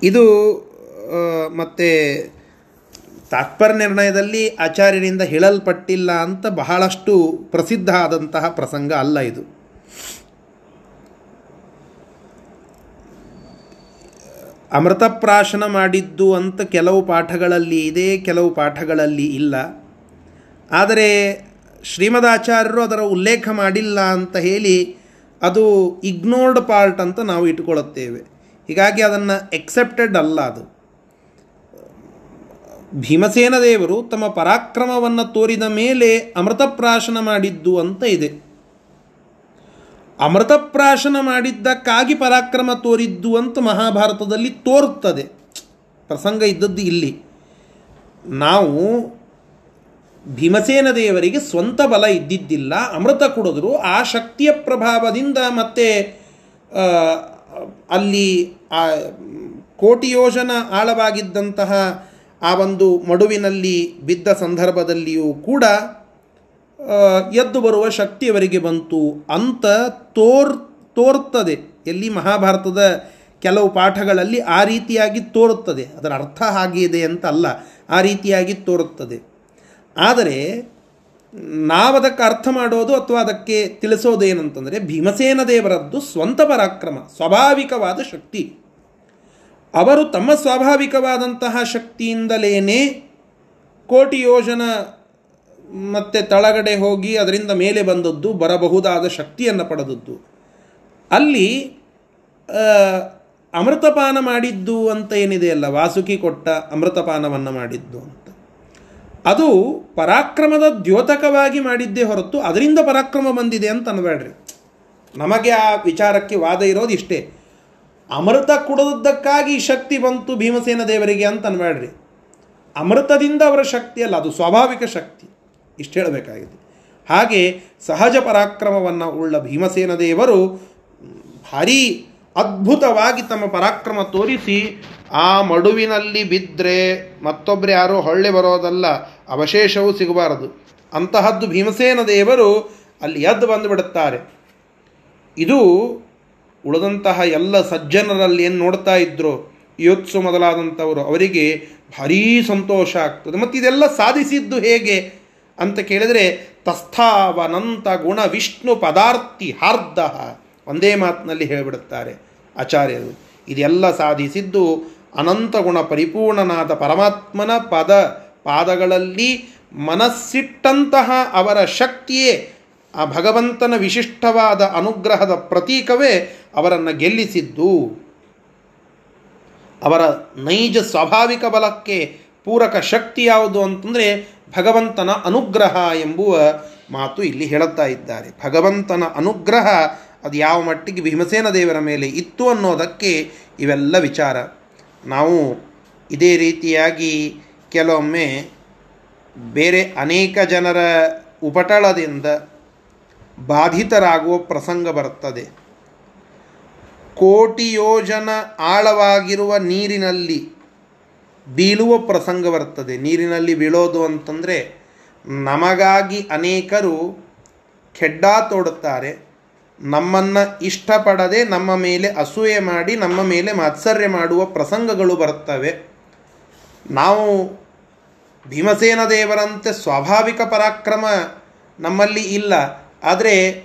ಇದು ಮತ್ತೆ ತಾತ್ಪರ್ಯ ನಿರ್ಣಯದಲ್ಲಿ ಆಚಾರ್ಯರಿಂದ ಹೇಳಲ್ಪಟ್ಟಿಲ್ಲ ಅಂತ ಬಹಳಷ್ಟು ಪ್ರಸಿದ್ಧ ಆದಂತಹ ಪ್ರಸಂಗ ಅಲ್ಲ ಇದು. ಅಮೃತಪ್ರಾಶನ ಮಾಡಿದ್ದು ಅಂತ ಕೆಲವು ಪಾಠಗಳಲ್ಲಿ ಇದೆ, ಕೆಲವು ಪಾಠಗಳಲ್ಲಿ ಇಲ್ಲ. ಆದರೆ ಶ್ರೀಮದಾಚಾರ್ಯರು ಅದರ ಉಲ್ಲೇಖ ಮಾಡಿಲ್ಲ ಅಂತ ಹೇಳಿ ಅದು ಇಗ್ನೋರ್ಡ್ ಪಾರ್ಟ್ ಅಂತ ನಾವು ಇಟ್ಕೊಳ್ಳುತ್ತೇವೆ ಹೀಗಾಗಿ ಅದನ್ನು ಎಕ್ಸೆಪ್ಟೆಡ್ ಅಲ್ಲ ಅದು. ಭೀಮಸೇನ ದೇವರು ತಮ್ಮ ಪರಾಕ್ರಮವನ್ನು ತೋರಿದ ಮೇಲೆ ಅಮೃತಪ್ರಾಶನ ಮಾಡಿದ್ದು ಅಂತ ಇದೆ. ಅಮೃತಪ್ರಾಶನ ಮಾಡಿದ್ದಕ್ಕಾಗಿ ಪರಾಕ್ರಮ ತೋರಿದ್ದು ಅಂತ ಮಹಾಭಾರತದಲ್ಲಿ ತೋರುತ್ತದೆ. ಪ್ರಸಂಗ ಇದ್ದದ್ದು ಇಲ್ಲಿ. ನಾವು ಭೀಮಸೇನ ದೇವರಿಗೆ ಸ್ವಂತ ಬಲ ಇದ್ದಿದ್ದಿಲ್ಲ, ಅಮೃತ ಕುಡಿದ್ರು, ಆ ಶಕ್ತಿಯ ಪ್ರಭಾವದಿಂದ ಮತ್ತೆ ಅಲ್ಲಿ ಆ ಕೋಟಿ ಯೋಜನ ಆಳವಾಗಿದ್ದಂತಹ ಆ ಒಂದು ಮಡುವಿನಲ್ಲಿ ಬಿದ್ದ ಸಂದರ್ಭದಲ್ಲಿಯೂ ಕೂಡ ಎದ್ದು ಬರುವ ಶಕ್ತಿ ಅವರಿಗೆ ಬಂತು ಅಂತ ತೋರ್, ತೋರ್ತದೆ. ಎಲ್ಲಿ ಮಹಾಭಾರತದ ಕೆಲವು ಪಾಠಗಳಲ್ಲಿ ಆ ರೀತಿಯಾಗಿ ತೋರುತ್ತದೆ. ಅದರ ಅರ್ಥ ಹಾಗಿದೆ ಅಂತ ಅಲ್ಲ. ಆ ರೀತಿಯಾಗಿ ತೋರುತ್ತದೆ. ಆದರೆ ನಾವದಕ್ಕೆ ಅರ್ಥ ಮಾಡೋದು ಅಥವಾ ಅದಕ್ಕೆ ತಿಳಿಸೋದು ಏನಂತಂದರೆ, ಭೀಮಸೇನ ದೇವರದ್ದು ಸ್ವಂತ ಪರಾಕ್ರಮ, ಸ್ವಾಭಾವಿಕವಾದ ಶಕ್ತಿ. ಅವರು ತಮ್ಮ ಸ್ವಾಭಾವಿಕವಾದಂತಹ ಶಕ್ತಿಯಿಂದಲೇ ಕೋಟಿ ಯೋಜನ ಮತ್ತೆ ತಳಗಡೆ ಹೋಗಿ ಅದರಿಂದ ಮೇಲೆ ಬಂದದ್ದು, ಬರಬಹುದಾದ ಶಕ್ತಿಯನ್ನು ಪಡೆದದ್ದು. ಅಲ್ಲಿ ಅಮೃತಪಾನ ಮಾಡಿದ್ದು ಅಂತ ಏನಿದೆ ಅಲ್ಲ, ವಾಸುಕಿ ಕೊಟ್ಟ ಅಮೃತಪಾನವನ್ನು ಮಾಡಿದ್ದು ಅಂತ. ಅದು ಪರಾಕ್ರಮದ ದ್ಯೋತಕವಾಗಿ ಮಾಡಿದ್ದೇ ಹೊರತು ಅದರಿಂದ ಪರಾಕ್ರಮ ಬಂದಿದೆ ಅಂತ ಅನ್ಬೇಡ್ರಿ ನಮಗೆ ಆ ವಿಚಾರಕ್ಕೆ ವಾದ ಇರೋದು ಇಷ್ಟೇ. ಅಮೃತ ಕುಡಿದದ್ದಕ್ಕಾಗಿ ಶಕ್ತಿ ಬಂತು ಭೀಮಸೇನ ದೇವರಿಗೆ ಅಂತ ಅನ್ಬೇಡ್ರಿ ಅಮೃತದಿಂದ ಅವರ ಶಕ್ತಿ ಅಲ್ಲ, ಅದು ಸ್ವಾಭಾವಿಕ ಶಕ್ತಿ. ಇಷ್ಟು ಹೇಳಬೇಕಾಗಿದೆ. ಹಾಗೆ ಸಹಜ ಪರಾಕ್ರಮವನ್ನು ಉಳ್ಳ ಭೀಮಸೇನ ದೇವರು ಭಾರೀ ಅದ್ಭುತವಾಗಿ ತಮ್ಮ ಪರಾಕ್ರಮ ತೋರಿಸಿ, ಆ ಮಡುವಿನಲ್ಲಿ ಬಿದ್ದರೆ ಮತ್ತೊಬ್ಬರು ಯಾರೋ ಹೊಳ್ಳೆ ಬರೋದಲ್ಲ, ಅವಶೇಷವೂ ಸಿಗಬಾರದು. ಅಂತಹದ್ದು ಭೀಮಸೇನ ದೇವರು ಅಲ್ಲಿ ಎದ್ದು ಬಂದುಬಿಡುತ್ತಾರೆ ಇದು ಉಳಿದಂತಹ ಎಲ್ಲ ಸಜ್ಜನರಲ್ಲಿ ಏನು ನೋಡ್ತಾ ಇದ್ರು ಯೋತ್ಸು ಮೊದಲಾದಂಥವರು ಅವರಿಗೆ ಭಾರೀ ಸಂತೋಷ ಆಗ್ತದೆ. ಮತ್ತು ಇದೆಲ್ಲ ಸಾಧಿಸಿದ್ದು ಹೇಗೆ? ಅಂತ ಕೇಳಿದರೆ, ತಸ್ಥಾವನಂತ ಗುಣ ವಿಷ್ಣು ಪದಾರ್ಥಿ ಹಾರ್ದ ಒಂದೇ ಮಾತಿನಲ್ಲಿ ಹೇಳಿಬಿಡುತ್ತಾರೆ ಆಚಾರ್ಯರು. ಇದೆಲ್ಲ ಸಾಧಿಸಿದ್ದು ಅನಂತ ಗುಣ ಪರಿಪೂರ್ಣನಾದ ಪರಮಾತ್ಮನ ಪದ ಪಾದಗಳಲ್ಲಿ ಮನಸ್ಸಿಟ್ಟಂತಹ ಅವರ ಶಕ್ತಿಯೇ ಆ ಭಗವಂತನ ವಿಶಿಷ್ಟವಾದ ಅನುಗ್ರಹದ ಪ್ರತೀಕವೇ ಅವರನ್ನು ಗೆಲ್ಲಿಸಿದ್ದು. ಅವರ ನೈಜ ಸ್ವಾಭಾವಿಕ ಬಲಕ್ಕೆ ಪೂರಕ ಶಕ್ತಿ ಯಾವುದು ಅಂತಂದರೆ ಭಗವಂತನ ಅನುಗ್ರಹ ಎಂಬುವ ಮಾತು ಇಲ್ಲಿ ಹೇಳುತ್ತಾ ಇದ್ದಾರೆ. ಭಗವಂತನ ಅನುಗ್ರಹ ಅದು ಯಾವ ಮಟ್ಟಿಗೆ ಭೀಮಸೇನ ದೇವರ ಮೇಲೆ ಇತ್ತು ಅನ್ನೋದಕ್ಕೆ ಇವೆಲ್ಲ ವಿಚಾರ. ನಾವು ಇದೇ ರೀತಿಯಾಗಿ ಕೆಲವೊಮ್ಮೆ ಬೇರೆ ಅನೇಕ ಜನರ ಉಪಟಳದಿಂದ ಬಾಧಿತರಾಗುವ ಪ್ರಸಂಗ ಬರುತ್ತದೆ. ಕೋಟಿ ಯೋಜನ ಆಳವಾಗಿರುವ ನೀರಿನಲ್ಲಿ ಬೀಳುವ ಪ್ರಸಂಗ ಬರ್ತದೆ. ನೀರಿನಲ್ಲಿ ಬೀಳೋದು ಅಂತಂದರೆ ನಮಗಾಗಿ ಅನೇಕರು ತೋಡುತ್ತಾರೆ. ನಮ್ಮನ್ನು ಇಷ್ಟಪಡದೆ ನಮ್ಮ ಮೇಲೆ ಅಸೂಯೆ ಮಾಡಿ, ನಮ್ಮ ಮೇಲೆ ಮಾತ್ಸರ್ಯ ಮಾಡುವ ಪ್ರಸಂಗಗಳು ಬರುತ್ತವೆ ನಾವು ಭೀಮಸೇನ ದೇವರಂತೆ ಸ್ವಾಭಾವಿಕ ಪರಾಕ್ರಮ ನಮ್ಮಲ್ಲಿ ಇಲ್ಲ. ಆದರೆ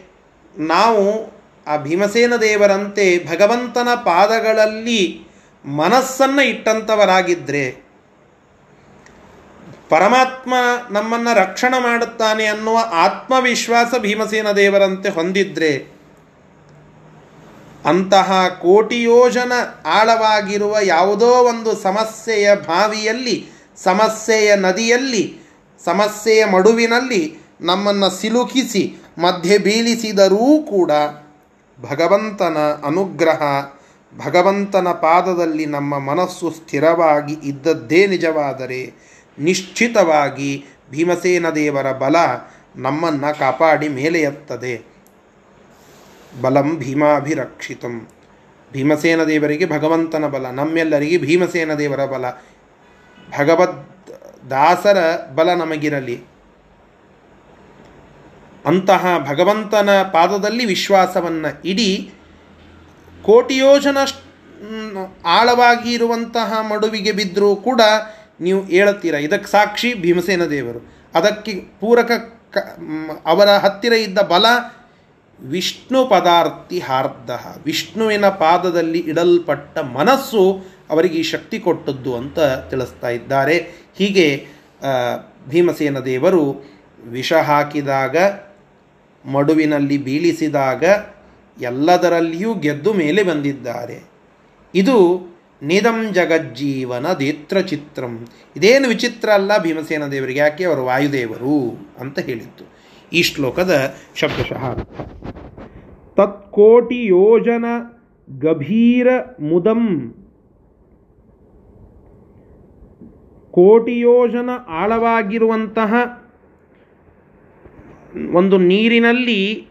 ನಾವು ಆ ಭೀಮಸೇನ ದೇವರಂತೆ ಭಗವಂತನ ಪಾದಗಳಲ್ಲಿ ಮನಸ್ಸನ್ನು ಇಟ್ಟಂಥವರಾಗಿದ್ದರೆ ಪರಮಾತ್ಮ ನಮ್ಮನ್ನು ರಕ್ಷಣೆ ಮಾಡುತ್ತಾನೆ ಅನ್ನುವ ಆತ್ಮವಿಶ್ವಾಸ ಭೀಮಸೇನ ದೇವರಂತೆ ಹೊಂದಿದ್ರೆ ಅಂತಹ ಕೋಟಿ ಯೋಜನ ಆಳವಾಗಿರುವ ಯಾವುದೋ ಒಂದು ಸಮಸ್ಯೆಯ ಬಾವಿಯಲ್ಲಿ, ಸಮಸ್ಯೆಯ ನದಿಯಲ್ಲಿ, ಸಮಸ್ಯೆಯ ಮಡುವಿನಲ್ಲಿ ನಮ್ಮನ್ನು ಸಿಲುಕಿಸಿ, ಮಧ್ಯೆ ಬೀಳಿಸಿದರೂ ಕೂಡ ಭಗವಂತನ ಅನುಗ್ರಹ ಭಗವಂತನ ಪಾದದಲ್ಲಿ ನಮ್ಮ ಮನಸ್ಸು ಸ್ಥಿರವಾಗಿ ಇದ್ದದ್ದೇ ನಿಜವಾದರೆ ನಿಶ್ಚಿತವಾಗಿ ಭೀಮಸೇನ ದೇವರ ಬಲ ನಮ್ಮನ್ನು ಕಾಪಾಡಿ ಮೇಲೆ ಎತ್ತದೆ ಬಲಂ ಭೀಮಾಭಿರಕ್ಷಿತಂ. ಭೀಮಸೇನ ದೇವರಿಗೆ ಭಗವಂತನ ಬಲ, ನಮ್ಮೆಲ್ಲರಿಗೆ ಭೀಮಸೇನ ದೇವರ ಬಲ. ಭಗವದ್ ದಾಸರ ಬಲ ನಮಗಿರಲಿ. ಅಂತಹ ಭಗವಂತನ ಪಾದದಲ್ಲಿ ವಿಶ್ವಾಸವನ್ನು ಇಡೀ ಕೋಟಿಯೋಜನ ಆಳವಾಗಿ ಇರುವಂತಹ ಮಡುವಿಗೆ ಬಿದ್ದರೂ ಕೂಡ ನೀವು ಹೇಳುತ್ತೀರ ಇದಕ್ಕೆ ಸಾಕ್ಷಿ ಭೀಮಸೇನ ದೇವರು. ಅದಕ್ಕೆ ಪೂರಕ ಕ ಅವರ ಹತ್ತಿರ ಇದ್ದ ಬಲ ವಿಷ್ಣು ಪದಾರ್ಥಿ ಹಾರ್ದ ವಿಷ್ಣುವಿನ ಪಾದದಲ್ಲಿ ಇಡಲ್ಪಟ್ಟ ಮನಸ್ಸು ಅವರಿಗೆ ಈ ಶಕ್ತಿ ಕೊಟ್ಟದ್ದು ಅಂತ ತಿಳಿಸ್ತಾ ಇದ್ದಾರೆ. ಹೀಗೆ ಭೀಮಸೇನ ದೇವರು ವಿಷ ಹಾಕಿದಾಗ, ಮಡುವಿನಲ್ಲಿ ಬೀಳಿಸಿದಾಗ ಎಲ್ಲದರಲ್ಲಿಯೂ ಗೆದ್ದು ಮೇಲೆ ಬಂದಿದ್ದಾರೆ. ಇದು ನಿದಂ ಜಗಜ್ಜೀವನ ದೇತ್ರ ಚಿತ್ರಂ. ಇದೇನು ವಿಚಿತ್ರ ಅಲ್ಲ ಭೀಮಸೇನ ದೇವರಿಗೆ, ಯಾಕೆ? ಅವರು ವಾಯುದೇವರು ಅಂತ ಹೇಳಿತ್ತು ಈ ಶ್ಲೋಕದ ಶಬ್ದಶಃ ತತ್ಕೋಟಿ ಯೋಜನ ಗಭೀರ ಮುದಂ. ಕೋಟಿ ಯೋಜನ ಆಳವಾಗಿರುವಂತಹ ಒಂದು ನೀರಿನಲ್ಲಿ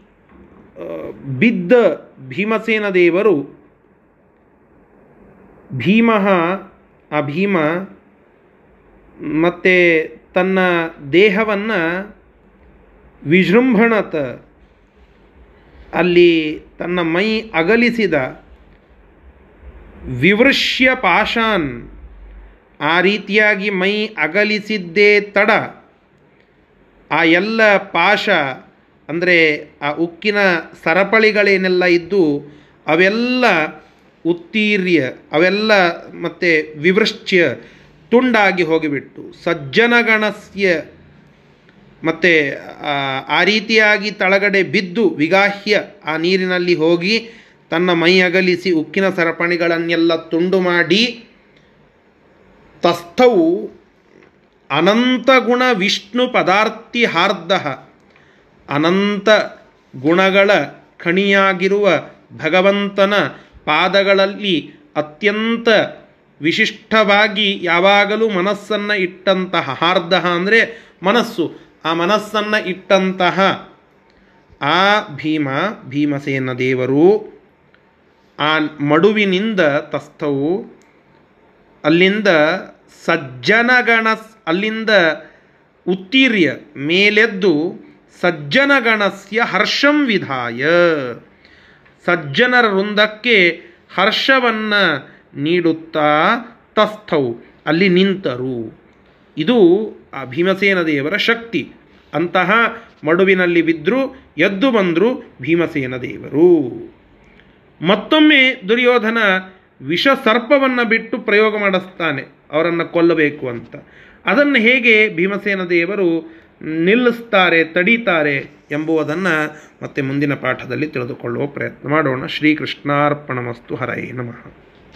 ಬಿದ್ದ ಭೀಮಸೇನ ದೇವರು ಭೀಮ ಆ ಭೀಮ ಮತ್ತು ತನ್ನ ದೇಹವನ್ನು ವಿಜೃಂಭಣತ ಅಲ್ಲಿ ತನ್ನ ಮೈ ಅಗಲಿಸಿದ ವಿವೃಶ್ಯ ಪಾಶಾನ್ ಆ ರೀತಿಯಾಗಿ ಮೈ ಅಗಲಿಸಿದ್ದೇ ತಡ ಆ ಎಲ್ಲ ಪಾಶ ಅಂದರೆ ಆ ಉಕ್ಕಿನ ಸರಪಳಿಗಳೇನೆಲ್ಲ ಇದ್ದು ಅವೆಲ್ಲ ಉತ್ತೀರ್ಯ, ಅವೆಲ್ಲ ಮತ್ತು ವಿವೃಶ್ಚ್ಯ ತುಂಡಾಗಿ ಹೋಗಿಬಿಟ್ಟು ಸಜ್ಜನಗಣಸ್ಯ ಮತ್ತು ಆ ರೀತಿಯಾಗಿ ತಳಗಡೆ ಬಿದ್ದು ವಿಗಾಹ್ಯ ಆ ನೀರಿನಲ್ಲಿ ಹೋಗಿ ತನ್ನ ಮೈ ಅಗಲಿಸಿ ಉಕ್ಕಿನ ಸರಪಣಿಗಳನ್ನೆಲ್ಲ ತುಂಡು ಮಾಡಿ ತಸ್ಥವು ಅನಂತಗುಣ ವಿಷ್ಣು ಪದಾರ್ಥಿ ಹಾರ್ದ. ಅನಂತ ಗುಣಗಳ ಖಣಿಯಾಗಿರುವ ಭಗವಂತನ ಪಾದಗಳಲ್ಲಿ ಅತ್ಯಂತ ವಿಶಿಷ್ಟವಾಗಿ ಯಾವಾಗಲೂ ಮನಸ್ಸನ್ನು ಇಟ್ಟಂತಹ, ಹಾರ್ದಹ ಅಂದರೆ ಮನಸ್ಸು. ಆ ಮನಸ್ಸನ್ನು ಇಟ್ಟಂತಹ ಆ ಭೀಮ, ಭೀಮಸೇನ ದೇವರು ಆ ಮಡುವಿನಿಂದ ತಸ್ಥವು ಅಲ್ಲಿಂದ ಸಜ್ಜನಗಣ, ಅಲ್ಲಿಂದ ಉತ್ತೀರ್ಯ ಮೇಲೆದ್ದು ಸಜ್ಜನಗಣಸ್ಯ ಹರ್ಷಂ ವಿಧಾಯ. ಸಜ್ಜನರ ವೃಂದಕ್ಕೆ ಹರ್ಷವನ್ನು ನೀಡುತ್ತಾ ತಸ್ಥವು ಅಲ್ಲಿ ನಿಂತರು. ಇದು ಆ ಭೀಮಸೇನ ದೇವರ ಶಕ್ತಿ. ಅಂತಹ ಮಡುವಿನಲ್ಲಿ ಬಿದ್ದರು ಎದ್ದು ಬಂದರು ಭೀಮಸೇನ ದೇವರು. ಮತ್ತೊಮ್ಮೆ ದುರ್ಯೋಧನ ವಿಷ ಸರ್ಪವನ್ನು ಬಿಟ್ಟು ಪ್ರಯೋಗ ಮಾಡಿಸ್ತಾನೆ, ಅವರನ್ನು ಕೊಲ್ಲಬೇಕು ಅಂತ. ಅದನ್ನು ಹೇಗೆ ಭೀಮಸೇನ ದೇವರು ನಿಲ್ಲಿಸ್ತಾರೆ ತಡೀತಾರೆ ಎಂಬುವುದನ್ನು ಮತ್ತೆ ಮುಂದಿನ ಪಾಠದಲ್ಲಿ ತಿಳಿದುಕೊಳ್ಳುವ ಪ್ರಯತ್ನ ಮಾಡೋಣ. ಶ್ರೀಕೃಷ್ಣಾರ್ಪಣಮಸ್ತು ಹರೈ ನಮಃ.